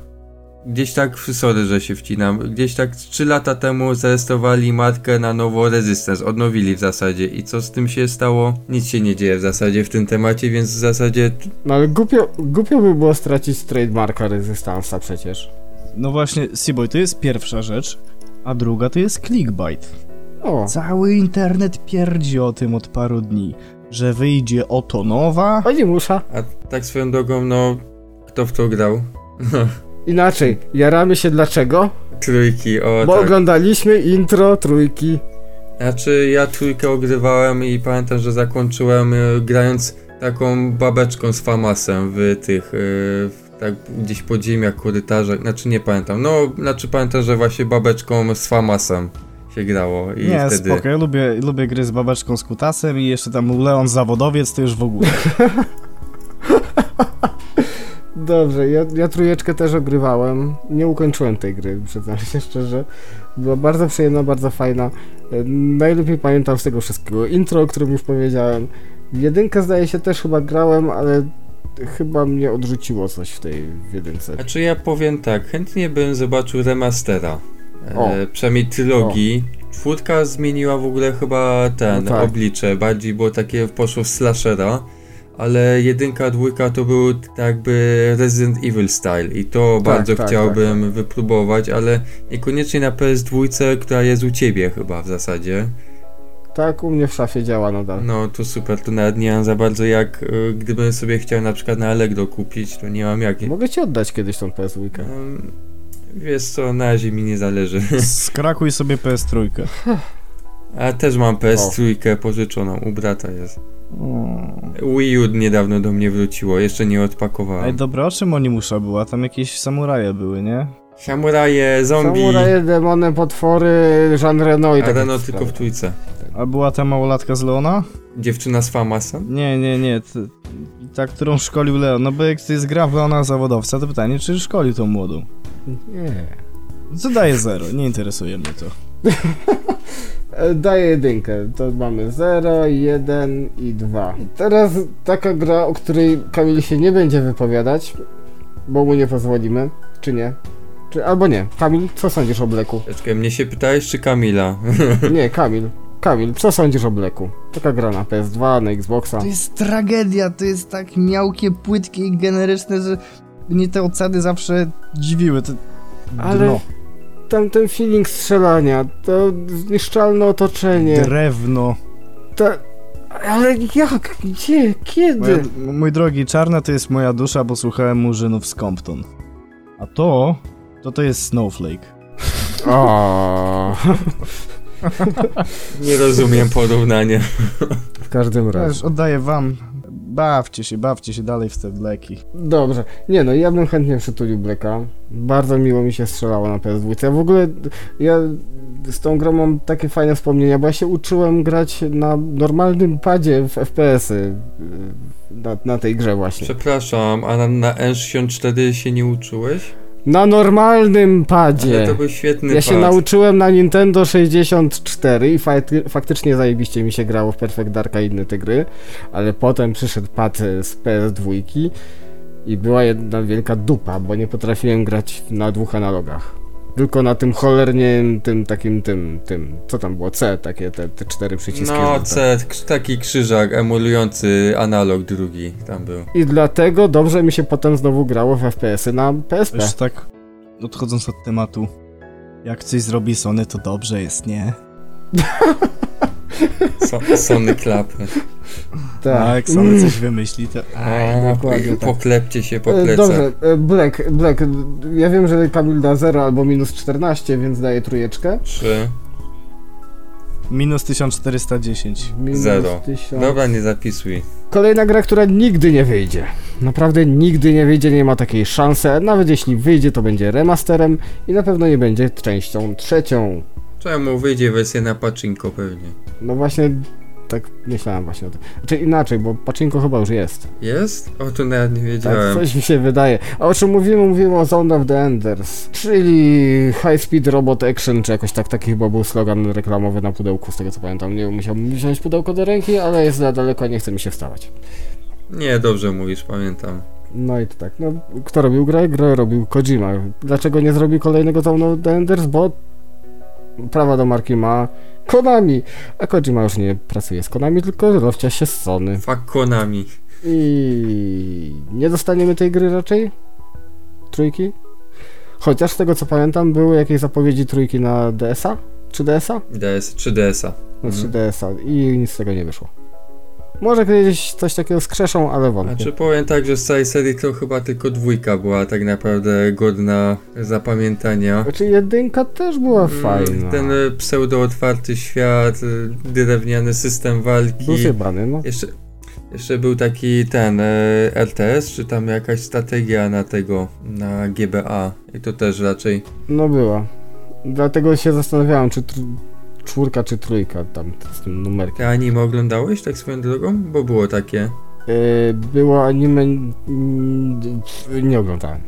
gdzieś tak, sorry, że się wcinam, gdzieś tak 3 lata temu zarejestrowali markę na nowo Resistance, odnowili w zasadzie i co z tym się stało? Nic się nie dzieje w zasadzie w tym temacie, więc w zasadzie No ale głupio, głupio by było stracić trademarka Rezystansa przecież. No właśnie, Seaboy, to jest pierwsza rzecz, a druga to jest clickbait. O, Cały internet pierdzi o tym od paru dni, że wyjdzie oto nowa. chodzi musza. A tak swoją drogą, no, kto w to grał? Inaczej, jaramy się dlaczego? Trójki, o Bo tak. oglądaliśmy intro trójki. Znaczy, ja trójkę ogrywałem i pamiętam, że zakończyłem y, grając taką babeczką z Famasem w tych, y, w, tak gdzieś podziemiach, korytarzach, znaczy nie pamiętam, no, znaczy pamiętam, że właśnie babeczką z Famasem się grało i Nie, wtedy... spoko, ja lubię, lubię gry z babeczką z kutasem i jeszcze tam był Leon Zawodowiec, to już w ogóle. Dobrze, ja, ja trójeczkę też ogrywałem. Nie ukończyłem tej gry, przyznam się szczerze. Była bardzo przyjemna, bardzo fajna. E, Najlepiej pamiętam z tego wszystkiego. Intro, o którym już powiedziałem. Jedynkę zdaje się też chyba grałem, ale chyba mnie odrzuciło coś w tej jedynce. Znaczy ja powiem tak, chętnie bym zobaczył remastera, O. e, przynajmniej trylogii. Czwórka zmieniła w ogóle chyba ten No tak. oblicze, bardziej było takie, poszło w slashera, ale jedynka, dwójka to był tak jakby Resident Evil style i to bardzo tak, chciałbym wypróbować, ale niekoniecznie na PS2, która jest u ciebie chyba w zasadzie. Tak, u mnie w szafie działa nadal. No to super, to nawet nie mam za bardzo jak, y, gdybym sobie chciał na przykład na Allegro kupić, to nie mam jak. Mogę ci oddać kiedyś tą PS2. Ym, Wiesz co, na razie mi nie zależy. Skrakuj sobie PS3. A też mam PS3 pożyczoną, u brata jest. Mm. Wii U niedawno do mnie wróciło, jeszcze nie Ej, odpakowałem. dobra, o czym oni musza była? Tam jakieś samuraje były, nie? Samuraje, zombie, Samuraje, demony, potwory, Jean Reno i tak rano tylko w trójce. A była ta małolatka z Leona? Dziewczyna z Famasem? Nie, nie, nie. Ta, którą szkolił Leon. No bo jak to jest gra w Leona zawodowca, to pytanie, czy szkolił tą młodą? Nie. Co daje zero? Nie interesuje mnie to. E, Daję jedynkę. To mamy 0, 1 i 2. Teraz taka gra, o której Kamil się nie będzie wypowiadać, bo mu nie pozwolimy. Czy nie? Czy, albo nie. Kamil, co sądzisz o Bleku? Czekaj, mnie się pytałeś czy Kamila? Nie, Kamil. Kamil, co sądzisz o Bleku? Taka gra na PS2, na Xboxa. To jest tragedia, to jest tak miałkie, płytkie i generyczne, że mnie te oceny zawsze dziwiły. To... Ale Dno. Tam ten feeling strzelania, to zniszczalne otoczenie, Drewno. to... Ale jak? Gdzie? Kiedy? Moja, mój drogi, czarna to jest moja dusza, bo słuchałem murzynów z Compton. A to, to to jest Snowflake. O. Nie rozumiem porównania. W każdym razie. Też oddaję wam. Bawcie się, bawcie się dalej w te bleki. Dobrze. Nie no, ja bym chętnie przytulił Blacka. Bardzo miło mi się strzelało na PS2. Ja w ogóle, ja z tą grą mam takie fajne wspomnienia, bo ja się uczyłem grać na normalnym padzie w FPS-y y, na, na tej grze właśnie. Przepraszam, a na, na N64 się nie uczyłeś? Na normalnym padzie! Ale to był świetny Ja się pad. nauczyłem na Nintendo 64 i fakty, faktycznie zajebiście mi się grało w Perfect Darka i inne te gry, ale potem przyszedł pad e, z PS2 i była jedna wielka dupa, bo nie potrafiłem grać na dwóch analogach. Tylko na tym cholernie, tym takim, tym, tym, co tam było, C, takie te, te cztery przyciski. No. C, k- taki krzyżak emulujący analog drugi tam był. I dlatego dobrze mi się potem znowu grało w FPS-y na PSP. Już tak odchodząc od tematu. Jak coś zrobi Sony, to dobrze jest, nie? So, Sony klapy. Tak, Sony coś wymyśli, to... A, dokładnie tak. Poklepcie się po E, plecach. Dobrze, e, Black, Black, ja wiem, że Kamil da 0 albo minus 14, więc daję trójeczkę. Trzy. Minus 1410. Minus Zero. 1000. Dobra, nie zapisuj. Kolejna gra, która nigdy nie wyjdzie. Naprawdę nigdy nie wyjdzie, nie ma takiej szansy. Nawet jeśli wyjdzie, to będzie remasterem i na pewno nie będzie częścią trzecią. Czemu wyjdzie wersja na pachinko pewnie? No właśnie, tak myślałem właśnie o tym. Znaczy inaczej, bo Pachinko chyba już jest. Jest? O, to nawet nie Tak, wiedziałem. coś mi się wydaje. A o czym mówimy? Mówimy o Zone of the Enders, czyli High Speed Robot Action, czy jakoś tak, taki chyba był slogan reklamowy na pudełku, z tego co pamiętam. Nie musiałbym wziąć pudełko do ręki, ale jest za daleko, nie chce mi się wstawać. Nie, dobrze mówisz, pamiętam. No i to tak, no kto robił grę? Grę robił Kojima. Dlaczego nie zrobił kolejnego Zone of the Enders? Bo prawa do marki ma Konami, a Kojima już nie pracuje z Konami, tylko rozcia się z Sony. Fuck Konami. I nie dostaniemy tej gry raczej? Trójki? Chociaż z tego co pamiętam, były jakieś zapowiedzi trójki na DS-a? Czy DS-a? DS, 3DS-a. No, Mhm. 3DS-a i nic z tego nie wyszło. Może kiedyś coś takiego skrzeszą, ale wątpię. Znaczy powiem tak, że z całej serii to chyba tylko dwójka była tak naprawdę godna zapamiętania. Znaczy jedynka też była Mm, fajna. Ten e, pseudo-otwarty świat, e, drewniany system walki. Był zjebany, no. Jeszcze, jeszcze był taki ten e, RTS, czy tam jakaś strategia na tego, na GBA. I to też raczej. No była. Dlatego się zastanawiałem, czy czwórka, czy trójka tam z tym numerkiem. Ty anime oglądałeś tak swoją drogą? Bo było takie. Yy, było anime... nie oglądałem.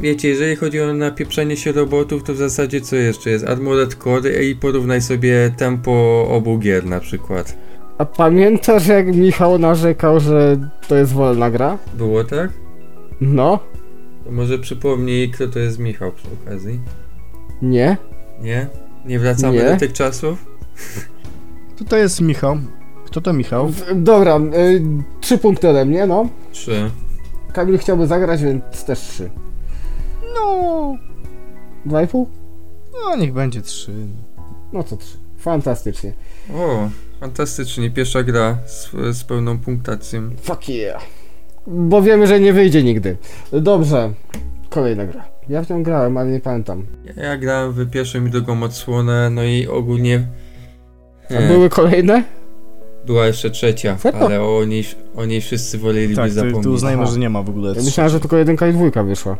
Wiecie, jeżeli chodzi o napieprzenie się robotów, to w zasadzie co jeszcze jest? Armored Core i porównaj sobie tempo obu gier na przykład. A pamiętasz jak Michał narzekał, że to jest wolna gra? Było tak? No, To może przypomnij, kto to jest Michał przy okazji. nie. Nie? Nie wracamy Nie. do tych czasów? To jest Michał. Kto to Michał? W- Dobra, y, trzy punkty ode mnie, no. Trzy. Kamil chciałby zagrać, więc też trzy. No, Dwa i pół? no niech będzie trzy. No to trzy. Fantastycznie. O, fantastycznie. Pierwsza gra z, z pełną punktacją. Fuck yeah. Bo wiemy, że nie wyjdzie nigdy. Dobrze. Kolejna gra. Ja w nią grałem, ale nie pamiętam. Ja, ja grałem w pierwszą i drugą odsłonę, no i ogólnie... A e, były kolejne? Była jeszcze trzecia, Serio? ale o niej, o niej wszyscy woleliby Tak, zapomnieć. tu uznajmy, że nie ma w ogóle Ja myślałem, że tylko jedynka i dwójka wyszła.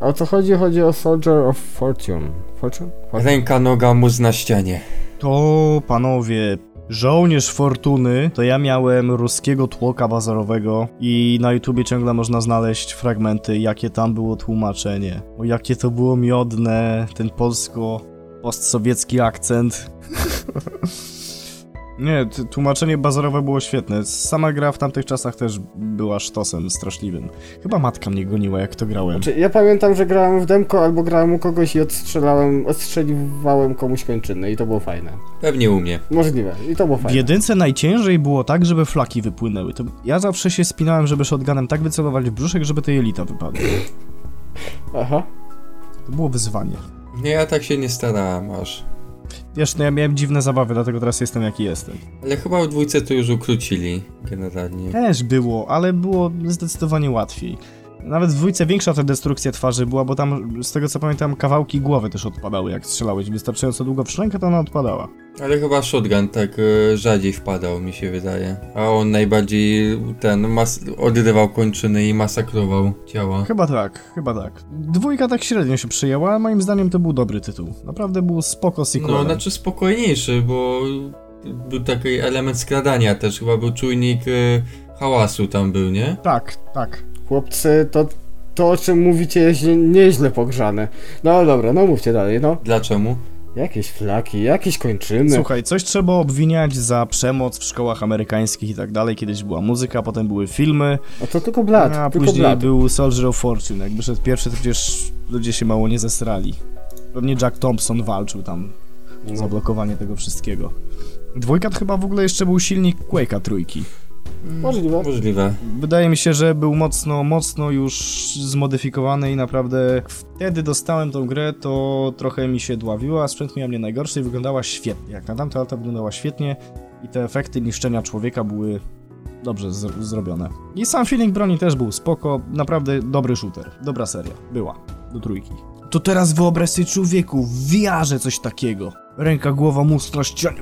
A o co chodzi? Chodzi o Soldier of Fortune. Fortune? Fortune? Ręka, noga, mózg na ścianie. To, panowie, żołnierz fortuny, to ja miałem ruskiego tłoka bazarowego i na YouTubie ciągle można znaleźć fragmenty, jakie tam było tłumaczenie. O, jakie to było miodne, ten polsko-postsowiecki akcent. Nie, tłumaczenie bazarowe było świetne. Sama gra w tamtych czasach też była sztosem straszliwym. Chyba matka mnie goniła, jak to grałem. Znaczy, ja pamiętam, że grałem w demko albo grałem u kogoś i odstrzelałem, odstrzeliwałem komuś kończyny i to było fajne. Pewnie u mnie. Możliwe. I to było W fajne. jedynce najciężej było tak, żeby flaki wypłynęły. To ja zawsze się spinałem, żeby shotgunem tak wycelować w brzuszek, żeby te jelita wypadły. Aha. To było wyzwanie. Nie, ja tak się nie starałem aż. Wiesz, no ja miałem dziwne zabawy, dlatego teraz jestem jaki jestem. Ale chyba w dwójce to już ukrócili generalnie. Też było, ale było zdecydowanie łatwiej. Nawet w dwójce większa ta destrukcja twarzy była, bo tam, z tego co pamiętam, kawałki głowy też odpadały, jak strzelałeś. Wystarczająco długo w szrękę, to ona odpadała. Ale chyba shotgun tak e, rzadziej wpadał, mi się wydaje. A on najbardziej ten mas- odrywał kończyny i masakrował ciała. Chyba tak, chyba tak. Dwójka tak średnio się przyjęła, ale moim zdaniem to był dobry tytuł. Naprawdę był spoko sequel. No, znaczy spokojniejszy, bo był taki element skradania też, chyba był czujnik e, hałasu tam był, nie? Tak, tak. Chłopcy, to, to o czym mówicie jest nie- nieźle pogrzane. No dobra, no mówcie dalej, no. Dlaczemu? Jakieś flaki, jakieś kończyny. Słuchaj, coś trzeba obwiniać za przemoc w szkołach amerykańskich i tak dalej. Kiedyś była muzyka, potem były filmy, A to tylko blat, a tylko później blat. był Soldier of Fortune. Jak wyszedł pierwszy, to przecież ludzie się mało nie zesrali. Pewnie Jack Thompson walczył tam No. za blokowanie tego wszystkiego. Dwójka to chyba w ogóle jeszcze był silnik Quake'a trójki. Możliwe. Możliwe. Wydaje mi się, że był mocno, mocno już zmodyfikowany i naprawdę wtedy dostałem tą grę, to trochę mi się dławiło, a sprzęt miał mnie najgorszy i wyglądała świetnie. Jak na tamte lata wyglądała świetnie i te efekty niszczenia człowieka były dobrze zro- zrobione. I sam feeling broni też był spoko, naprawdę dobry shooter, dobra seria, była, do trójki. To teraz wyobraź sobie człowieku, w VR coś takiego. Ręka, głowa, mózg na ścianie.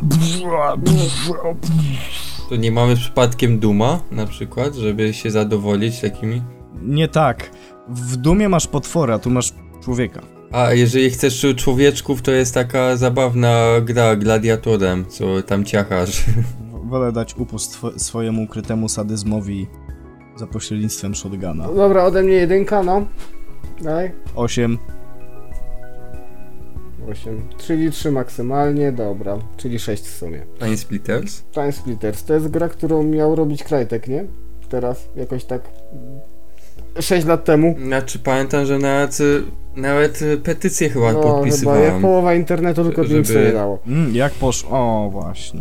To nie mamy przypadkiem Duma na przykład, żeby się zadowolić takimi? Nie tak. W Dumie masz potwora, tu masz człowieka. A jeżeli chcesz człowieczków, to jest taka zabawna gra gladiatorem, co tam ciachasz. Wolę dać upust swo- swojemu ukrytemu sadyzmowi za pośrednictwem shotguna. No Dobra, ode mnie jedynka, no. Daj. 8. 8. Czyli 3 maksymalnie, dobra. Czyli 6 w sumie. Time Splitters? Time Splitters to jest gra, którą miał robić Krajtek, nie? Teraz, jakoś tak 6 lat temu. Znaczy pamiętam, że nawet, nawet petycję chyba No chyba jak podpisywałem. połowa internetu tylko Żeby- nic nie dało. Mm, jak poszło? O, właśnie.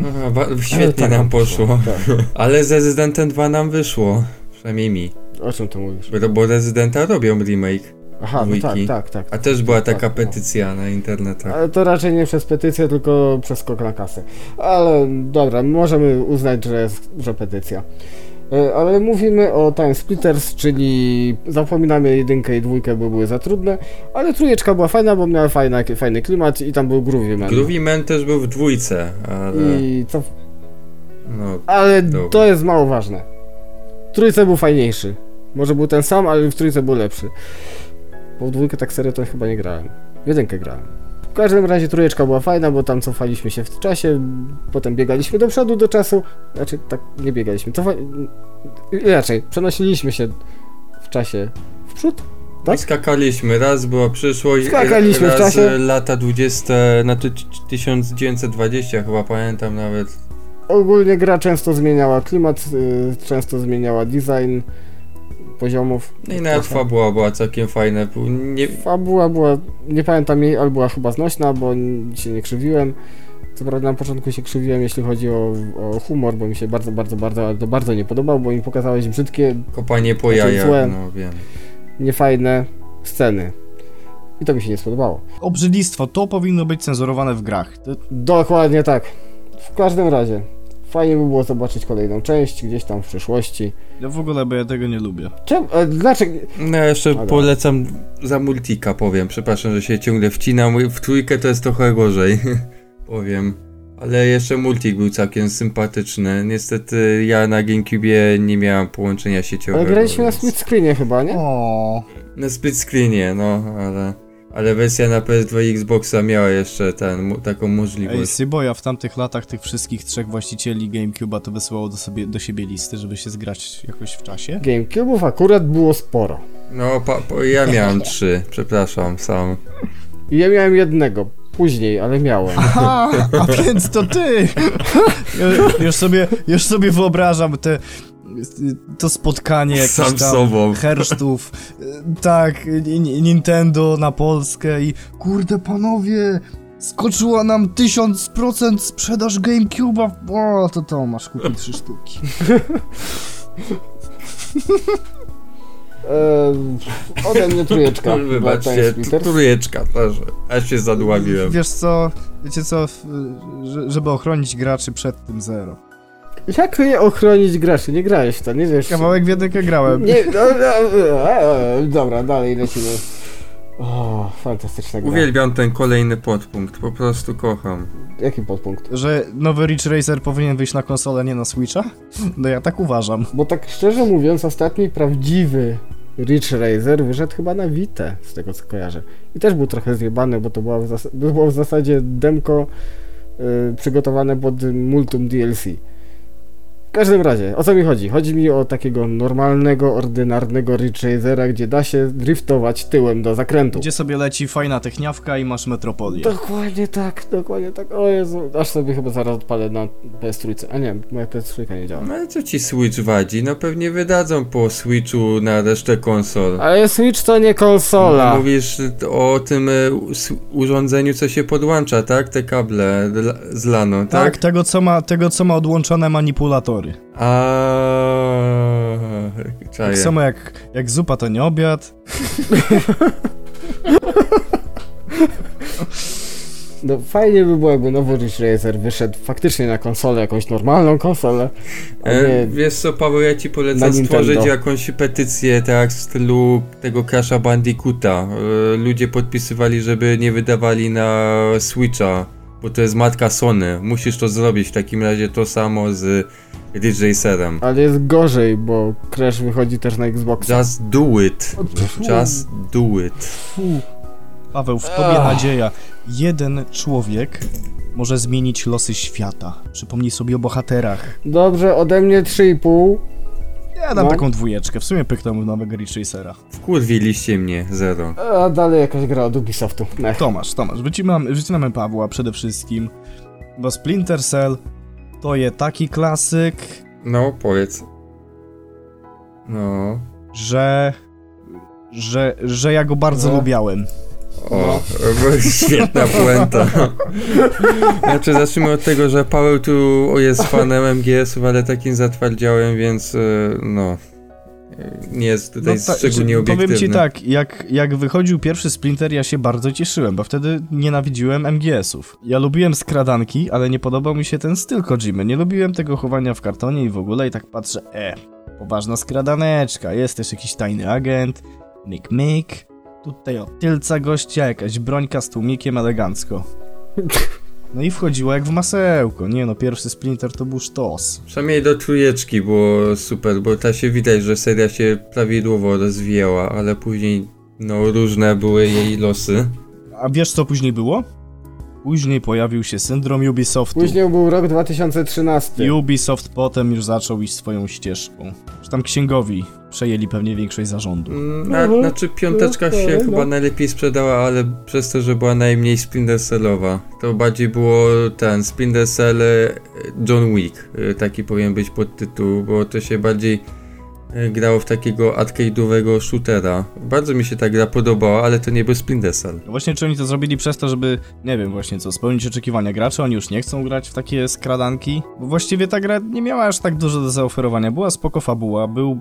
Aha, ba- świetnie tak nam poszło. Tak. Ale z Rezydentem 2 nam wyszło. Przynajmniej mi. O czym ty mówisz? Bo, bo Rezydenta robią remake. Aha, no tak, tak, tak. A też była taka Tak, no. petycja na internetach. Ale to raczej nie przez petycję, tylko przez skok na kasę. Ale dobra, możemy uznać, że jest że petycja. E, Ale mówimy o Time Splitters, czyli zapominamy jedynkę i dwójkę, bo były za trudne, ale trójeczka była fajna, bo miała fajna, fajny klimat i tam był Groovy Man. Groovy Man też był w dwójce, ale... I co? No, Ale Dobra. to jest mało ważne. W trójce był fajniejszy. Może był ten sam, ale w trójce był lepszy. Bo w dwójkę tak serio to chyba nie grałem. W jedynkę grałem. W każdym razie trójeczka była fajna, bo tam cofaliśmy się w czasie, potem biegaliśmy do przodu do czasu. Znaczy, tak nie biegaliśmy. Cofa... Raczej, przenosiliśmy się w czasie w przód. tak? Skakaliśmy. Raz była przyszłość, Skakaliśmy w raz czasie. lata 20, na to 1920 chyba pamiętam nawet. Ogólnie gra często zmieniała klimat, y, często zmieniała design poziomów. No i nawet Trochę. fabuła była całkiem fajna. Nie, Fabuła była, nie pamiętam jej, ale była chyba znośna, bo się nie krzywiłem. Co prawda na początku się krzywiłem, jeśli chodzi o, o humor, bo mi się bardzo, bardzo, bardzo, ale to bardzo nie podobał, bo mi pokazałeś brzydkie, kopanie po Znaczy jajach, złe. no wiem. niefajne sceny. I to mi się nie spodobało. Obrzydlistwo, to powinno być cenzurowane w grach. To, Dokładnie tak. W każdym razie, fajnie by było zobaczyć kolejną część gdzieś tam w przyszłości. ja w ogóle, bo ja tego nie lubię. Czemu? E, dlaczego? No ja jeszcze polecam za multika powiem. Przepraszam, że się ciągle wcinam. W trójkę to jest trochę gorzej. powiem. Ale jeszcze multik był całkiem sympatyczny. Niestety ja na Gamecube nie miałem połączenia sieciowego. Ale graliśmy na więc- split screenie chyba, nie? O, Na split screenie, no, ale... Ale wersja na PS2 i Xboxa miała jeszcze ten, taką Ej, możliwość. Syboja w tamtych latach tych wszystkich trzech właścicieli GameCube'a to wysyłało do, sobie, do siebie listy, żeby się zgrać jakoś w czasie. Gamecube'ów akurat było sporo. No, pa, pa, ja miałem trzy, przepraszam, sam. I ja miałem jednego. Później, ale miałem. Aha, a więc to ty! Już sobie, już sobie wyobrażam te, to spotkanie Sam tam sobą. hersztów, tak, Ni- Ni- Nintendo na Polskę i kurde panowie, skoczyła nam 1000% sprzedaż GameCube'a, o to to, masz kupić trzy sztuki. Eee, ode mnie trójeczka. Wybaczcie, trójeczka też. Aż się zadławiłem. Wiesz co, wiecie co, żeby ochronić graczy przed tym zero. Jak je ochronić graczy? Nie grałeś w to, nie wiesz. Kawałek w jedynkę grałem. Nie, no, no, e, e, dobra, dalej lecimy. O, fantastyczna gra. Uwielbiam ten kolejny podpunkt, po prostu kocham. Jaki podpunkt? Że nowy Ridge Racer powinien wyjść na konsolę, nie na Switcha? No ja tak uważam. Bo tak szczerze mówiąc, ostatni prawdziwy Rich Razer wyszedł chyba na Vita, z tego co kojarzę. I też był trochę zjebany, bo to była w, zas- było w zasadzie demko y, przygotowane pod Multum DLC. W każdym razie, o co mi chodzi? Chodzi mi o takiego normalnego, ordynarnego Rich Razera, gdzie da się driftować tyłem do zakrętu. Gdzie sobie leci fajna techniawka i masz Metropolię. Dokładnie tak, dokładnie tak. O Jezu, aż sobie chyba zaraz odpalę na PS3. A nie, moja PS3 nie działa. No ale co ci Switch wadzi? No pewnie wydadzą po Switchu na resztę konsol. Ale Switch to nie konsola. Mówisz o tym e, s- urządzeniu, co się podłącza, tak? Te kable z LANu, Tak, tak? tego co, ma, tego co ma odłączone manipulatory. A Tak samo jak, jak zupa to nie obiad. No fajnie by było, jakby nowy Ridge Racer wyszedł faktycznie na konsolę, jakąś normalną konsolę. E, nie- wiesz co, Paweł, ja ci polecam stworzyć jakąś petycję, tak w stylu tego Crasha Bandicoota. E, ludzie podpisywali, żeby nie wydawali na Switcha, bo to jest matka Sony. Musisz to zrobić, w takim razie to samo z Ridge Racerem. Ale jest gorzej, bo Crash wychodzi też na Xbox. Just do it. Just do it. Fu. Paweł, w tobie nadzieja. Jeden człowiek może zmienić losy świata. Przypomnij sobie o bohaterach. Dobrze, ode mnie 3,5. Ja dam No. taką dwójeczkę, w sumie pyknę nowego Ridge Racera. Wkurwiliście mnie, zero. A dalej jakaś gra od Ubisoftu. Mech. Tomasz, Tomasz, wycinamy, wycinamy Pawła przede wszystkim, bo Splinter Cell to jest taki klasyk, No, powiedz. No. że... że, że ja go bardzo No. lubiałem. O, świetna puenta. Znaczy, zacznijmy od tego, że Paweł tu jest fanem MGS-ów, ale takim zatwardziałem, więc e, no. Nie jest tutaj ta- szczególnie że- obiektywny. Powiem ci tak, jak, jak wychodził pierwszy Splinter, ja się bardzo cieszyłem, bo wtedy nienawidziłem MGS-ów. Ja lubiłem skradanki, ale nie podobał mi się ten styl Kojimy. Nie lubiłem tego chowania w kartonie i w ogóle i tak patrzę, e, poważna skradaneczka, jest też jakiś tajny agent, myk myk, tutaj od tylca gościa, jakaś brońka z tłumikiem elegancko. No i wchodziło jak w masełko, nie no, pierwszy Splinter to był sztos. Przynajmniej do trójeczki było super, bo ta się widać, że seria się prawidłowo rozwijała, ale później no różne były jej losy. A wiesz co później było? Później pojawił się syndrom Ubisoftu. Później był rok 2013. Ubisoft potem już zaczął iść swoją ścieżką. Że tam księgowi przejęli pewnie większość zarządu. Mm, Na, Mhm. znaczy piąteczka się Mhm, chyba no. najlepiej sprzedała, ale przez to, że była najmniej Splinter Cellowa. To bardziej było ten Splinter Cell e, John Wick, e, taki powinien być podtytuł, bo to się bardziej e, grało w takiego arcade'owego shootera. Bardzo mi się ta gra podobała, ale to nie był Splinter. No Właśnie czy oni to zrobili przez to, żeby, nie wiem właśnie co, spełnić oczekiwania graczy, oni już nie chcą grać w takie skradanki? Bo właściwie ta gra nie miała aż tak dużo do zaoferowania, była spoko fabuła, był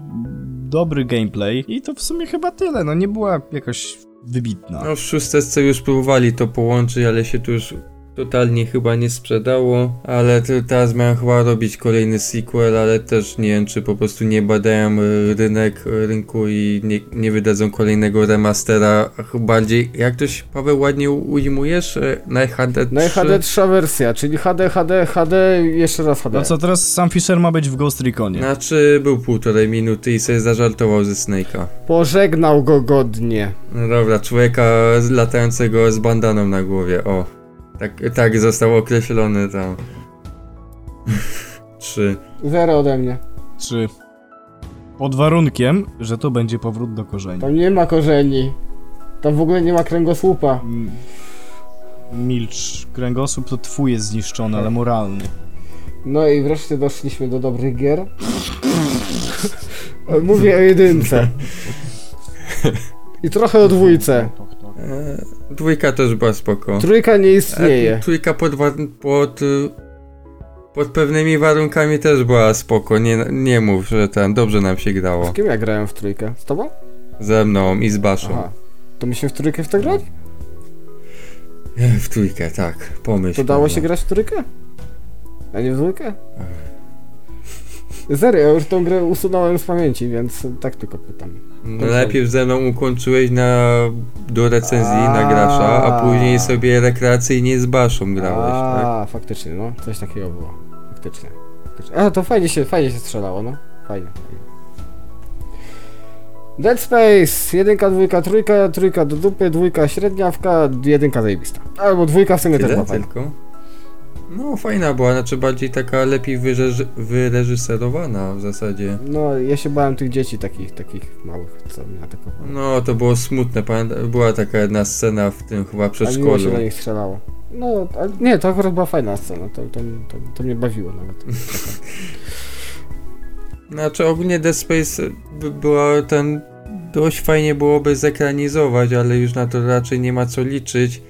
dobry gameplay i to w sumie chyba tyle, no nie była jakoś wybitna. No w szósteczce już próbowali to połączyć, ale się tu już totalnie chyba nie sprzedało, ale to teraz mają chyba robić kolejny sequel, ale też nie wiem, czy po prostu nie badają y, rynek, y, rynku i nie, nie wydadzą kolejnego remastera. Bardziej, jak ktoś, Paweł, ładnie ujmujesz? y, Na HD 3? No i HD trzecia wersja, czyli HD, HD, HD, jeszcze raz HD. No co, teraz Sam Fisher ma być w Ghost Reconie. Znaczy, był półtorej minuty i sobie zażartował ze Snake'a. Pożegnał go godnie. No dobra, człowieka latającego z bandaną na głowie, o. Tak, tak został określony tam. Trzy. Zero ode mnie. Czy pod warunkiem, że to będzie powrót do korzeni. Tam nie ma korzeni. Tam w ogóle nie ma kręgosłupa. Mm, Milcz, kręgosłup to twój jest zniszczony, ale moralny. No i wreszcie doszliśmy do dobrych gier. Mówię o jedynce. I trochę o dwójce. E, dwójka też była spoko. Trójka nie E, istnieje. trójka pod, pod, y, pod pewnymi warunkami też była spoko. Nie, nie mów, że ten dobrze nam się grało. Z kim ja grałem w trójkę? Z tobą? Ze mną i z Baszą. Aha. To my się w trójkę w to grać? E, W trójkę, tak. Pomyśl. To dało się grać w trójkę? A nie w dwójkę? Serio, ja już tą grę usunąłem z pamięci, więc tak tylko pytam. No, najpierw ze mną ukończyłeś na, do recenzji na grasza, a później sobie rekreacyjnie z Baszą grałeś, tak? A, faktycznie, no. Coś takiego było. Faktycznie. faktycznie. A, to fajnie się, fajnie się strzelało, no. Fajnie, fajnie. Dead Space, jedynka, dwójka, trójka, trójka do dupy, dwójka średniawka, jedynka zajebista. Albo dwójka w sumie też Tyle była fajna. tylko? No fajna była, znaczy bardziej taka lepiej wyreży- wyreżyserowana w zasadzie. No, ja się bałem tych dzieci takich, takich małych, co mnie atakowały. No to było smutne, pamiętam, była taka jedna scena w tym chyba A miło się przedszkolu. do nich strzelało. No, ale nie, to akurat była fajna scena, to, to, to, to mnie bawiło nawet. Znaczy ogólnie Dead Space by była ten... Dość fajnie byłoby zekranizować, ale już na to raczej nie ma co liczyć.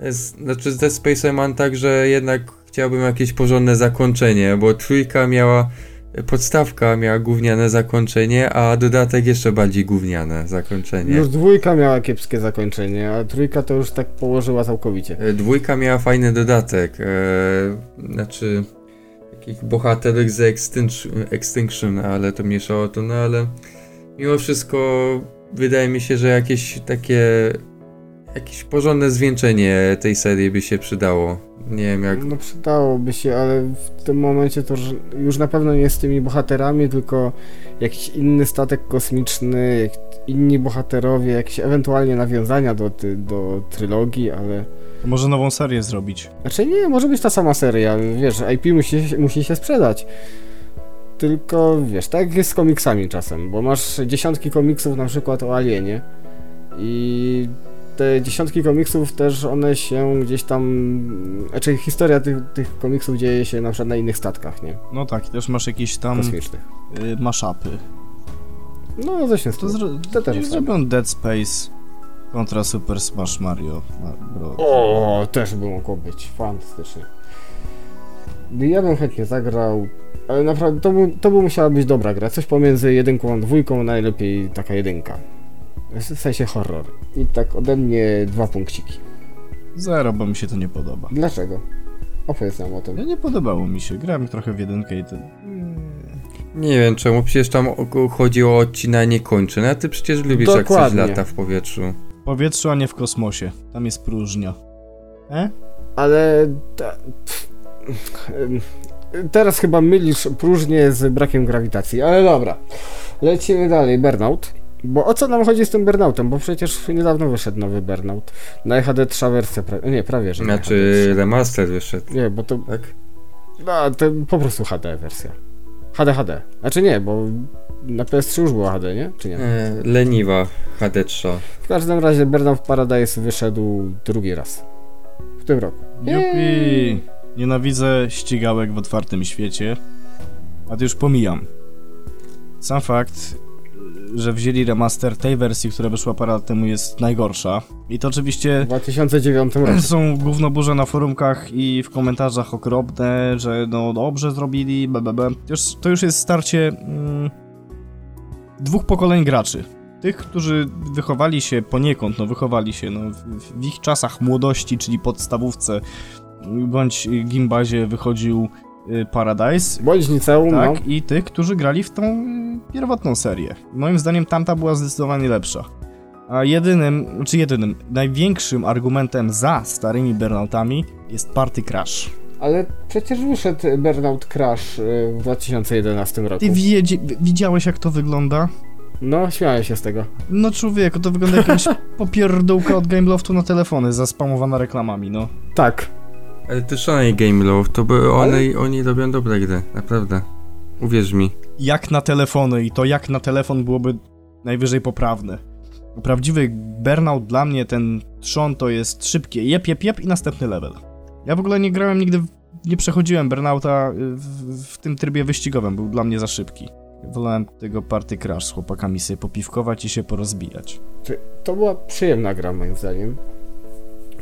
Z, znaczy z Dead Space'em mam tak, że jednak chciałbym jakieś porządne zakończenie, bo trójka miała podstawka miała gówniane zakończenie, a dodatek jeszcze bardziej gówniane zakończenie. Już dwójka miała kiepskie zakończenie, a trójka to już tak położyła całkowicie. E, Dwójka miała fajny dodatek, e, znaczy takich bohaterek z Extinction, Extinction, ale to mniejsza o to, no ale mimo wszystko wydaje mi się, że jakieś takie jakieś porządne zwieńczenie tej serii by się przydało. Nie wiem jak... No przydałoby się, ale w tym momencie to już na pewno nie z tymi bohaterami, tylko jakiś inny statek kosmiczny, jak inni bohaterowie, jakieś ewentualnie nawiązania do, ty, do trylogii, ale... Może nową serię zrobić. Znaczy nie, może być ta sama seria, wiesz, IP musi, musi się sprzedać. Tylko, wiesz, tak jest z komiksami czasem, bo masz dziesiątki komiksów na przykład o Alienie i te dziesiątki komiksów też one się gdzieś tam, znaczy historia tych, tych komiksów dzieje się na przykład na innych statkach, nie? No tak, też masz jakieś tam Kosmicznych. y, mashupy. No, ze się To, zro... To też zrobią Dead Space kontra Super Smash Mario. Ma- Bro. O, też by mogło być, fantastycznie. Ja bym chętnie zagrał, ale naprawdę to by, to by musiała być dobra gra, coś pomiędzy jedynką a dwójką, najlepiej taka jedynka. W sensie horror. I tak ode mnie dwa punkciki. Zero, bo mi się to nie podoba. Dlaczego? Opowiedz nam o tym. No nie podobało mi się. Grałem trochę w jedynkę i to... Nie wiem czemu, przecież tam o- chodzi o odcinanie kończyn, a ty przecież lubisz jak coś Dokładnie. lata w powietrzu. W powietrzu, a nie w kosmosie. Tam jest próżnia. E? Ale... Ta, teraz chyba mylisz próżnię z brakiem grawitacji, ale dobra. Lecimy dalej, Burnout. Bo o co nam chodzi z tym Burnoutem? Bo przecież niedawno wyszedł nowy Burnout. Na HD trza wersja, pra... nie, prawie, że na Znaczy HD. remaster wyszedł, Nie, bo to... tak? No, to po prostu HD wersja. HD, HD. Znaczy nie, bo na PS3 już było HD, nie? Czy nie? E, leniwa HD3. W każdym razie Burnout Paradise wyszedł drugi raz. W tym roku. Jupi! Nienawidzę ścigałek w otwartym świecie. A to już pomijam. Sam fakt, że wzięli remaster tej wersji, która wyszła parę lat temu jest najgorsza. I to W oczywiście 2009 roku. są gównoburze na forumkach i w komentarzach okropne, że no dobrze zrobili, bbb. To już, to już jest starcie mm, dwóch pokoleń graczy. Tych, którzy wychowali się poniekąd, no wychowali się no, w, w ich czasach młodości, czyli podstawówce, bądź gimbazie wychodził Paradise, Bądź liceum, tak, no. i tych, którzy grali w tą y, pierwotną serię. Moim zdaniem tamta była zdecydowanie lepsza. A jedynym, czy jedynym, największym argumentem za starymi Burnoutami jest Party Crash. Ale przecież wyszedł Burnout Crash y, w 2011 roku. Ty wiedzie, widziałeś jak to wygląda? No, śmiałem się z tego. No człowieku, to wygląda jak jakaś popierdółka od Gameloftu na telefony, zaspamowana reklamami, no. Tak. Ale to szalej Game Love, to by one, oni robią dobre gry, naprawdę. Uwierz mi. Jak na telefony i to jak na telefon byłoby najwyżej poprawne. Prawdziwy burnout dla mnie, ten trzon to jest szybkie jep, jep, jep i następny level. Ja w ogóle nie grałem nigdy, w- nie przechodziłem burnouta y, w, w tym trybie wyścigowym, był dla mnie za szybki. Wolałem tego party crash z chłopakami sobie popiwkować i się porozbijać. To była przyjemna gra, moim zdaniem.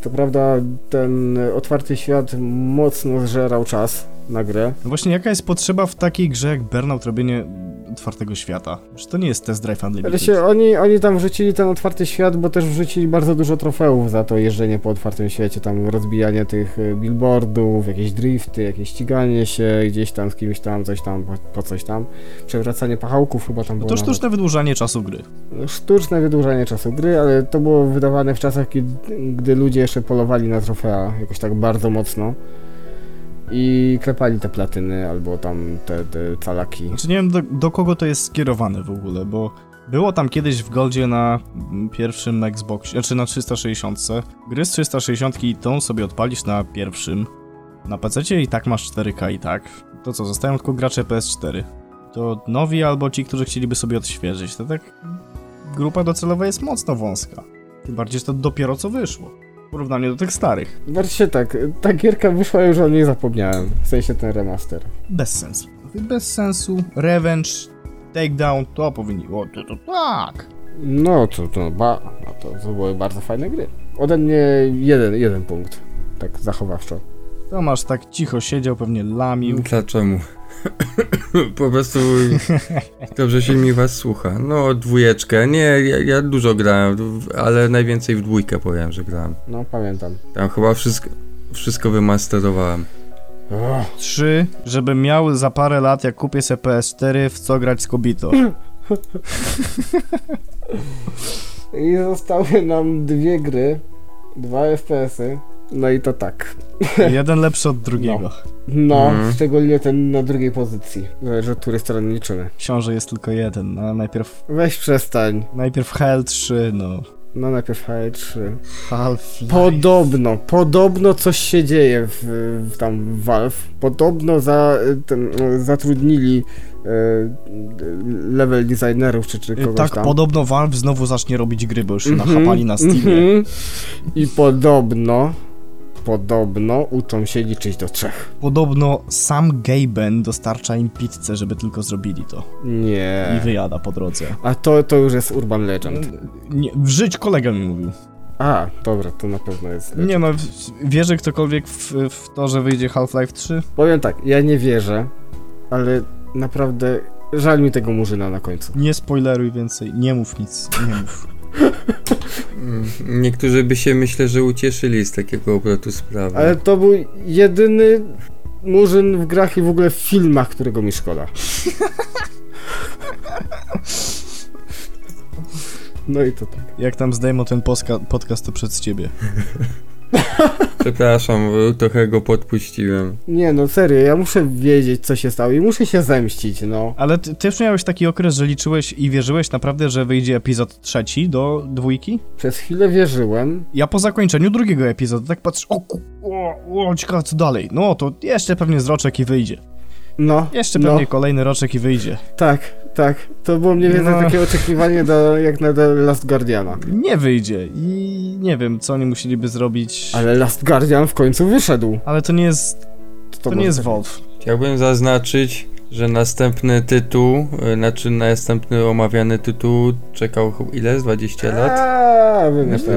To prawda, ten otwarty świat mocno zżerał czas na grę. No właśnie, jaka jest potrzeba w takiej grze jak Burnout robienie otwartego świata? Że to nie jest Test Drive Ale Unlimited. się, oni, oni tam wrzucili ten otwarty świat, bo też wrzucili bardzo dużo trofeów za to jeżdżenie po otwartym świecie, tam rozbijanie tych y, billboardów, jakieś drifty, jakieś ściganie się gdzieś tam z kimś tam, coś tam, po, po coś tam. Przewracanie pachałków chyba tam No było to nawet. sztuczne wydłużanie czasu gry. Sztuczne wydłużanie czasu gry, ale to było wydawane w czasach, kiedy, gdy ludzie jeszcze polowali na trofea jakoś tak bardzo mocno i klepali te platyny albo tam te, te calaki. Znaczy nie wiem do, do kogo to jest skierowane w ogóle, bo było tam kiedyś w Goldzie na pierwszym Xbox, znaczy na 360. Gry z 360 i tą sobie odpalisz na pierwszym. Na PC i tak masz 4K i tak. To co, zostają tylko gracze PS4. To nowi albo ci, którzy chcieliby sobie odświeżyć. To tak grupa docelowa jest mocno wąska. Tym bardziej, że to dopiero co wyszło. Porównaniu do tych starych. Zobaczcie tak, ta gierka wyszła już o niej zapomniałem, w sensie ten remaster. Bez sensu. Bez sensu. Revenge, Takedown, to powinni... O, to, to tak! No to, to, ba, no to, to były bardzo fajne gry. Ode mnie jeden, jeden punkt, tak zachowawczo. Tomasz tak cicho siedział, pewnie lamił. Dlaczego? po prostu dobrze się mi was słucha. No, dwójeczkę. Nie, ja, ja dużo grałem, ale najwięcej w dwójkę powiem, że grałem. No, pamiętam. Tam chyba wszystko, wszystko wymasterowałem. Trzy, żebym miał za parę lat, jak kupię sobie PS4, w co grać z Kobito. I zostały nam dwie gry, dwa FPS-y. No i to tak. Jeden lepszy od drugiego. No, Mhm. szczególnie ten na drugiej pozycji. Zależy od której strony liczymy. Książę jest tylko jeden, no najpierw, Weź przestań. najpierw HL3, no. No najpierw HL3. Half-Life. Podobno, podobno coś się dzieje w, w tam w Valve. Podobno za, ten, zatrudnili e, level designerów czy, czy kogoś Tak, tam. podobno Valve znowu zacznie robić gry, bo już się Mhm, nachapali na Steamie. mhm. I podobno, podobno uczą się liczyć do trzech. Podobno sam Gaben dostarcza im pizzę, żeby tylko zrobili to. I Nie. wyjada po drodze. A to, to już jest Urban Legend. Nie, w żyć kolega mi mówił. A, dobra, to na pewno jest. Nie no, wierzy ktokolwiek w, w to, że wyjdzie Half-Life 3? Powiem tak, ja nie wierzę, ale naprawdę żal mi tego murzyna na końcu. Nie spoileruj więcej, nie mów nic, nie mów. Mm, Niektórzy by się myślę, że ucieszyli z takiego obrotu sprawy. Ale to był jedyny murzyn w grach i w ogóle w filmach, którego mi szkoda. No i to tak. Jak tam zdejmą ten podcast, to przed ciebie. Przepraszam, trochę go podpuściłem. Nie no, serio, ja muszę wiedzieć, co się stało i muszę się zemścić, no. Ale ty też miałeś taki okres, że liczyłeś i wierzyłeś naprawdę, że wyjdzie epizod trzeci do dwójki? Przez chwilę wierzyłem, Ja po zakończeniu drugiego epizodu tak patrzę, o, ku- o, o ciekawe co dalej. No to jeszcze pewnie z roczek i wyjdzie. No. Jeszcze no, pewnie kolejny roczek i wyjdzie. Tak, tak. To było mniej więcej No. takie oczekiwanie do, jak na The Last Guardiana. Nie wyjdzie i nie wiem, co oni musieliby zrobić. Ale, Ale Last Guardian w końcu wyszedł. to nie jest, to, nie jest tak Wolf. Chciałbym zaznaczyć, że następny tytuł, y, znaczy następny omawiany tytuł czekał ile? Z 20 lat?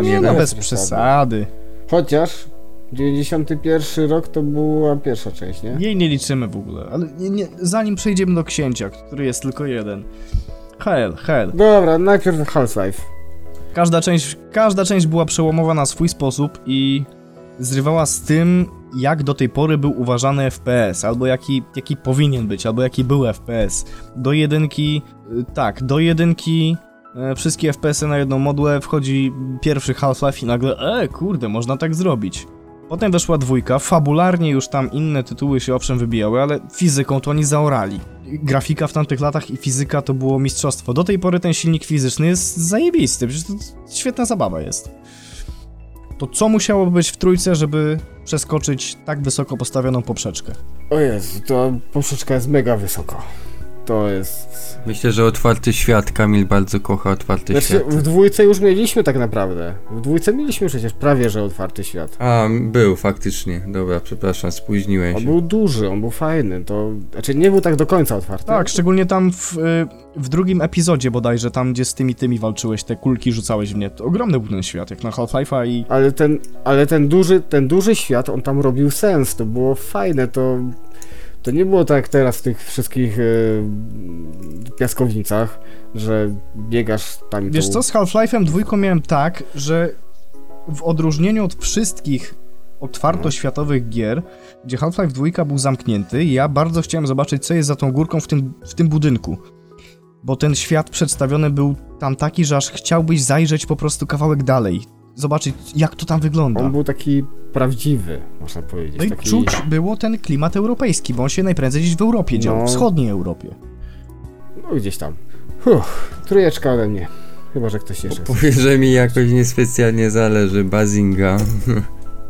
Nie jeden. no, bez przesady. Chociaż 91 rok to była pierwsza część, nie? Jej nie liczymy w ogóle, ale nie, nie, zanim przejdziemy do księcia, który jest tylko jeden. Hell, hell. Dobra, najpierw Half-Life. Każda część, każda część była przełomowa na swój sposób i zrywała z tym, jak do tej pory był uważany FPS, albo jaki, jaki powinien być, albo jaki był FPS. Do jedynki, y, tak, do jedynki e, wszystkie FPS-y na jedną modłę wchodzi pierwszy Half-Life i nagle, e, kurde, można tak zrobić. Potem weszła dwójka, fabularnie już tam inne tytuły się owszem wybijały, ale fizyką to oni zaorali. Grafika w tamtych latach i fizyka to było mistrzostwo. Do tej pory ten silnik fizyczny jest zajebisty, przecież to świetna zabawa jest. To co musiało być w trójce, żeby przeskoczyć tak wysoko postawioną poprzeczkę? O Jezu, to poprzeczka jest mega wysoko. To jest... Myślę, że otwarty świat. Kamil bardzo kocha otwarty Znaczy, świat. w dwójce już mieliśmy tak naprawdę. W dwójce mieliśmy przecież prawie, że otwarty świat. A, był faktycznie. Dobra, przepraszam, spóźniłem On się. był duży, on był fajny, to... Znaczy, nie był tak do końca otwarty. Tak, szczególnie tam w, y, w drugim epizodzie bodajże, tam gdzie z tymi tymi walczyłeś, te kulki rzucałeś w nie. To ogromny był ten świat, jak na Half-Life'a i... Ale ten, ale ten duży, ten duży świat, on tam robił sens, to było fajne, to... To nie było tak jak teraz w tych wszystkich e, piaskownicach, że biegasz tam Wiesz co, z Half-Life'em dwójką miałem tak, że w odróżnieniu od wszystkich otwartoświatowych gier, gdzie Half-Life 2 był zamknięty, ja bardzo chciałem zobaczyć, co jest za tą górką w tym, w tym budynku. Bo ten świat przedstawiony był tam taki, że aż chciałbyś zajrzeć po prostu kawałek dalej. Zobaczyć, jak to tam wygląda. On był taki prawdziwy, można powiedzieć. No i taki... czuć było ten klimat europejski, bo on się najprędzej gdzieś w Europie dział, No. w wschodniej Europie. No gdzieś tam. Huh, trójeczka ode mnie. Chyba, że ktoś jeszcze chce. Powie, że mi jakoś niespecjalnie zależy. Bazinga.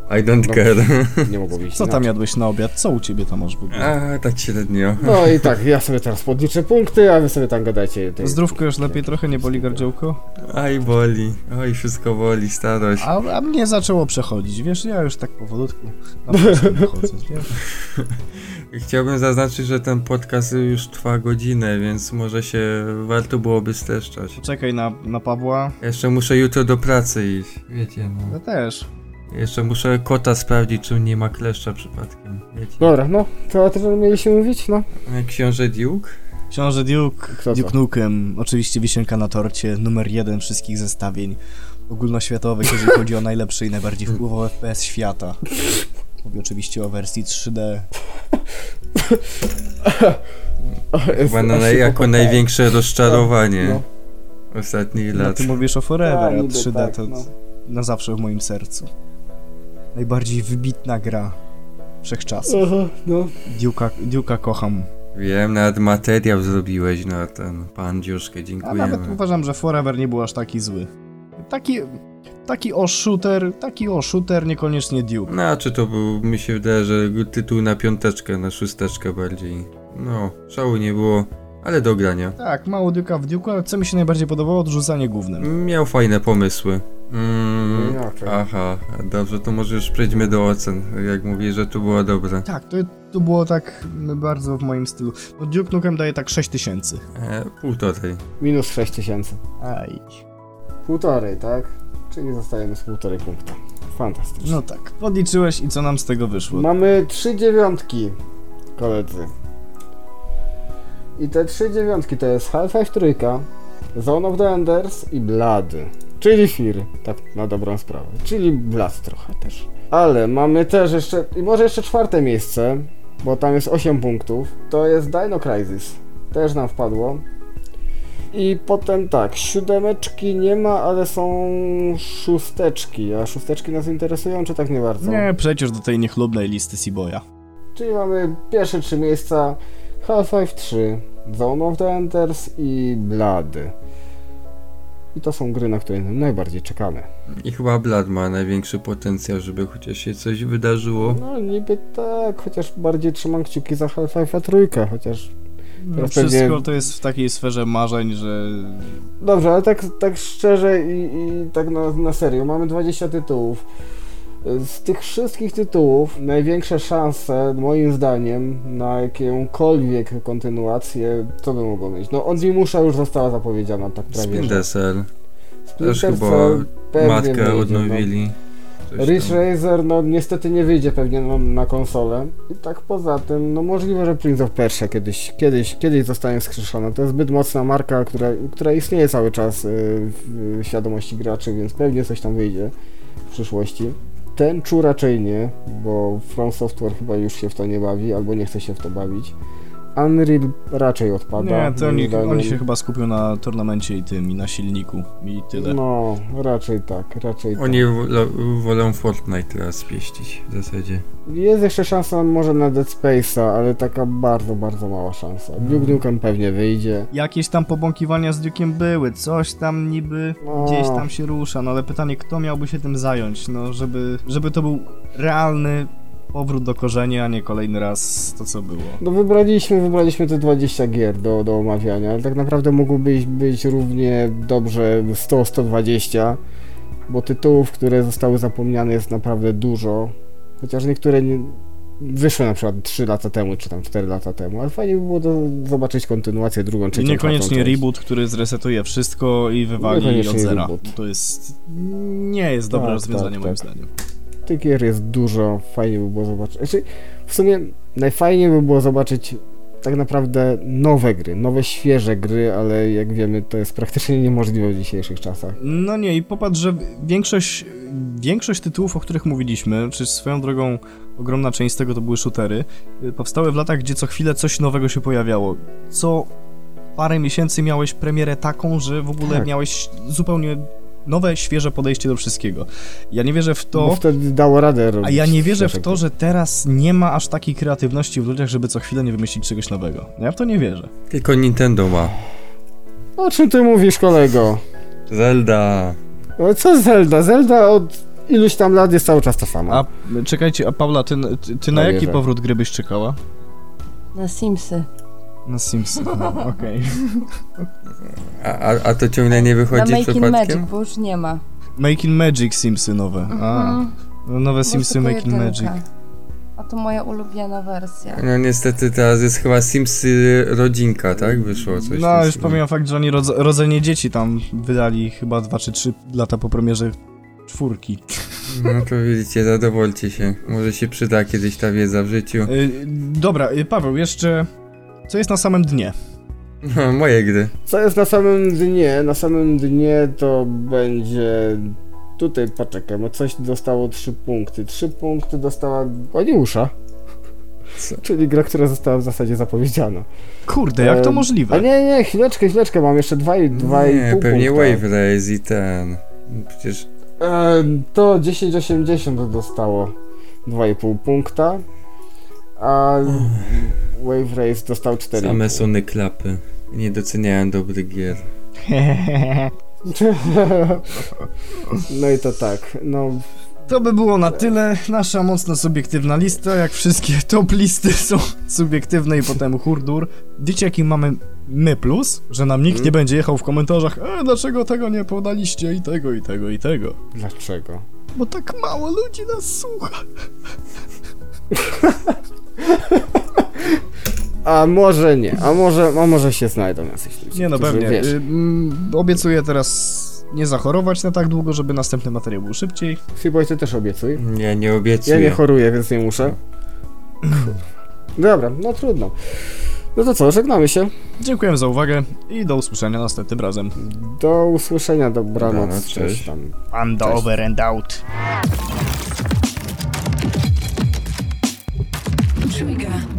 I don't No. care. Nie mogło być Co tam inaczej. jadłeś na obiad? Co u ciebie tam w ogóle? A, tak średnio. No i tak, ja sobie teraz podliczę punkty, a wy sobie tam gadajcie. Tej... Zdrówko już lepiej trochę nie boli gardziołko? Aj, boli. Oj, wszystko boli, starość. A, a mnie zaczęło przechodzić, wiesz, ja już tak powolutku na. Chciałbym zaznaczyć, że ten podcast już trwa godzinę, więc może się warto byłoby streszczać. Czekaj na, na Pawła. Jeszcze muszę jutro do pracy iść. Wiecie, Ja no. też. Jeszcze muszę kota sprawdzić, czy nie ma kleszcza przypadkiem. Wiecie? Dobra, no, to o tym mieliśmy mówić, no. Książę Duke? Książę Duke, Kto to? Duke Nukem, oczywiście wisienka na torcie, numer jeden wszystkich zestawień ogólnoświatowych, jeżeli chodzi o najlepszy i najbardziej wpływowy FPS świata. Mówię oczywiście o wersji 3D. Chyba na, Aż się jako największe rozczarowanie No. ostatnich No, lat. ty mówisz o Forever, A, a niby 3D tak, to no. na zawsze w moim sercu. Najbardziej wybitna gra wszechczasów. Aha, no. Duke'a, Duke'a kocham. Wiem, nawet materiał zrobiłeś na ten pan Dziuszkę, A nawet uważam, że Forever nie był aż taki zły. Taki, taki o shooter, taki o shooter, niekoniecznie Duke. No, czy to był, mi się wydaje, że tytuł na piąteczkę, na szósteczkę bardziej. No, szału nie było, ale do grania. Tak, mało Duke'a w Duke'u, ale co mi się najbardziej podobało, odrzucanie gównem. Miał fajne pomysły. Mm, No, aha, dobrze, to może już przejdźmy do ocen, jak mówisz, że to było dobre. Tak, to, to było tak bardzo w moim stylu. No Duke Nukem daje tak 6000. E, półtorej. Minus 6000. Aj. Półtorej, tak? Czyli zostajemy z półtorej punkta. Fantastycznie. No tak, podliczyłeś i co nam z tego wyszło? Mamy trzy dziewiątki, koledzy. I te trzy dziewiątki to jest Half-Life trójka, Zone of the Enders i Blood. Czyli Fear, tak na dobrą sprawę. Czyli Blood trochę też. Ale mamy też jeszcze, i może jeszcze czwarte miejsce, bo tam jest 8 punktów. To jest Dino Crisis. Też nam wpadło. I potem tak, siódemeczki nie ma, ale są szósteczki. A szósteczki nas interesują, czy tak nie bardzo? Nie, przecież do tej niechlubnej listy Seaboya. Czyli mamy pierwsze trzy miejsca Half-Life 3, Zone of the Enders i Blood. I to są gry, na które najbardziej czekamy. I chyba Blood ma największy potencjał, żeby chociaż się coś wydarzyło. No niby tak, chociaż bardziej trzymam kciuki za Half-Life'a trójkę, chociaż... No, wszystko pewnie- to jest w takiej sferze marzeń, że... Dobrze, ale tak, tak szczerze i, i tak na, na serio, mamy 20 tytułów. Z tych wszystkich tytułów największe szanse, moim zdaniem, na jakąkolwiek kontynuację, co by mogło mieć? No, Onimusza już została zapowiedziana, tak prawie. Splinter Cell. Też chyba matkę wyjdzie, odnowili. No. Coś Ridge tam. Razer, no niestety nie wyjdzie pewnie na, na konsolę. I tak poza tym, no możliwe, że Prince of Persia kiedyś, kiedyś, kiedyś zostanie skrzeszona. To jest zbyt mocna marka, która, która istnieje cały czas y, w świadomości graczy, więc pewnie coś tam wyjdzie w przyszłości. Ten czu raczej nie, bo From Software chyba już się w to nie bawi, albo nie chce się w to bawić. Unreal raczej odpada. Nie, to oni, oni się chyba skupią na turnamencie i tym, i na silniku, i tyle. No, raczej tak, raczej tak. Oni wolą, wolą Fortnite teraz pieścić w zasadzie. Jest jeszcze szansa może na Dead Space'a, ale taka bardzo, bardzo mała szansa. Duke Nukem pewnie wyjdzie. Jakieś tam pobąkiwania z Duke'iem były, coś tam niby No. gdzieś tam się rusza, no ale pytanie, kto miałby się tym zająć, no żeby, żeby to był realny powrót do korzeni, a nie kolejny raz to, co było. No wybraliśmy, wybraliśmy te 20 gier do, do omawiania, ale tak naprawdę mogłoby być równie dobrze 100-120, bo tytułów, które zostały zapomniane jest naprawdę dużo, chociaż niektóre nie, wyszły na przykład 3 lata temu, czy tam 4 lata temu, ale fajnie by było zobaczyć kontynuację drugą, trzecią, niekoniecznie reboot, który zresetuje wszystko i wywali od zera. reboot. To jest... nie jest dobre Tak, rozwiązanie tak, moim tak. zdaniem. Tych gier jest dużo, fajnie by było zobaczyć. Znaczy, w sumie najfajniej by było zobaczyć tak naprawdę nowe gry, nowe, świeże gry, ale jak wiemy, to jest praktycznie niemożliwe w dzisiejszych czasach. No nie, i popatrz, że większość, większość tytułów, o których mówiliśmy, czy swoją drogą ogromna część z tego to były shootery, y, powstały w latach, gdzie co chwilę coś nowego się pojawiało. Co parę miesięcy miałeś premierę taką, że w ogóle Tak. miałeś zupełnie nowe, świeże podejście do wszystkiego. Ja nie wierzę w Bo to, wtedy dało radę robić. a ja nie wierzę w to, że teraz nie ma aż takiej kreatywności w ludziach, żeby co chwilę nie wymyślić czegoś nowego. Ja w to nie wierzę. Tylko Nintendo ma. O czym ty mówisz, kolego? Zelda. No co Zelda? Zelda od iluś tam lat jest cały czas ta sama. A czekajcie, a Paula, ty, ty, ty na Ja jaki powrót gry byś czekała? Na Simsy. Na Simsy. No, Okej. A, a, a to ciągle nie Na wychodzi Making przypadkiem? Magic, bo już nie ma. Making Magic Simsy nowe. A, Mhm. no nowe Simsy Making. Magic. A to moja ulubiona wersja. No niestety teraz jest chyba Simsy rodzinka, tak? Wyszło coś. No, już pomijam fakt, że oni rodz rodzenie dzieci tam wydali chyba 2 czy 3 lata po premierze czwórki. No to widzicie, zadowolcie się. Może się przyda kiedyś ta wiedza w życiu. Y, dobra, y, Paweł, jeszcze... Co jest na samym dnie? No, moje gry. Co jest na samym dnie? Na samym dnie to będzie... Tutaj poczekaj, bo coś dostało 3 punkty. 3 punkty dostała Oniusza. Co? Czyli gra, która została w zasadzie zapowiedziana. Kurde, jak to możliwe? A nie, nie, chwileczkę, chwileczkę, mam jeszcze 2,5 Nie, pewnie punkta. Wave Race i ten. Przecież E, to 1080 dostało 2,5 punkta, a Wave Race dostał 4. same Sony klapy. Nie doceniałem dobrych gier. no i to tak, no To by było na tyle. Nasza mocno subiektywna lista, jak wszystkie top listy są subiektywne i potem hurdur. Wiecie jaki mamy my plus? Że nam nikt Hmm? nie będzie jechał w komentarzach e, dlaczego tego nie podaliście i tego, i tego, i tego. dlaczego? Bo tak mało ludzi nas słucha. A może nie, a może, a może się znajdą jacyś ludzie, Nie no, którzy, pewnie. Wiesz, Y, obiecuję teraz nie zachorować na tak długo, żeby następny materiał był szybciej. Freeboy, ty też obiecuj. Ja nie Ja obiecuję. nie choruję, więc nie muszę. Dobra, no trudno. No to co, żegnamy się. Dziękuję za uwagę i do usłyszenia następnym razem. Do usłyszenia, dobranoc, Dobranoc, cześć cześć. tam. And Cześć. over and out. Trójga.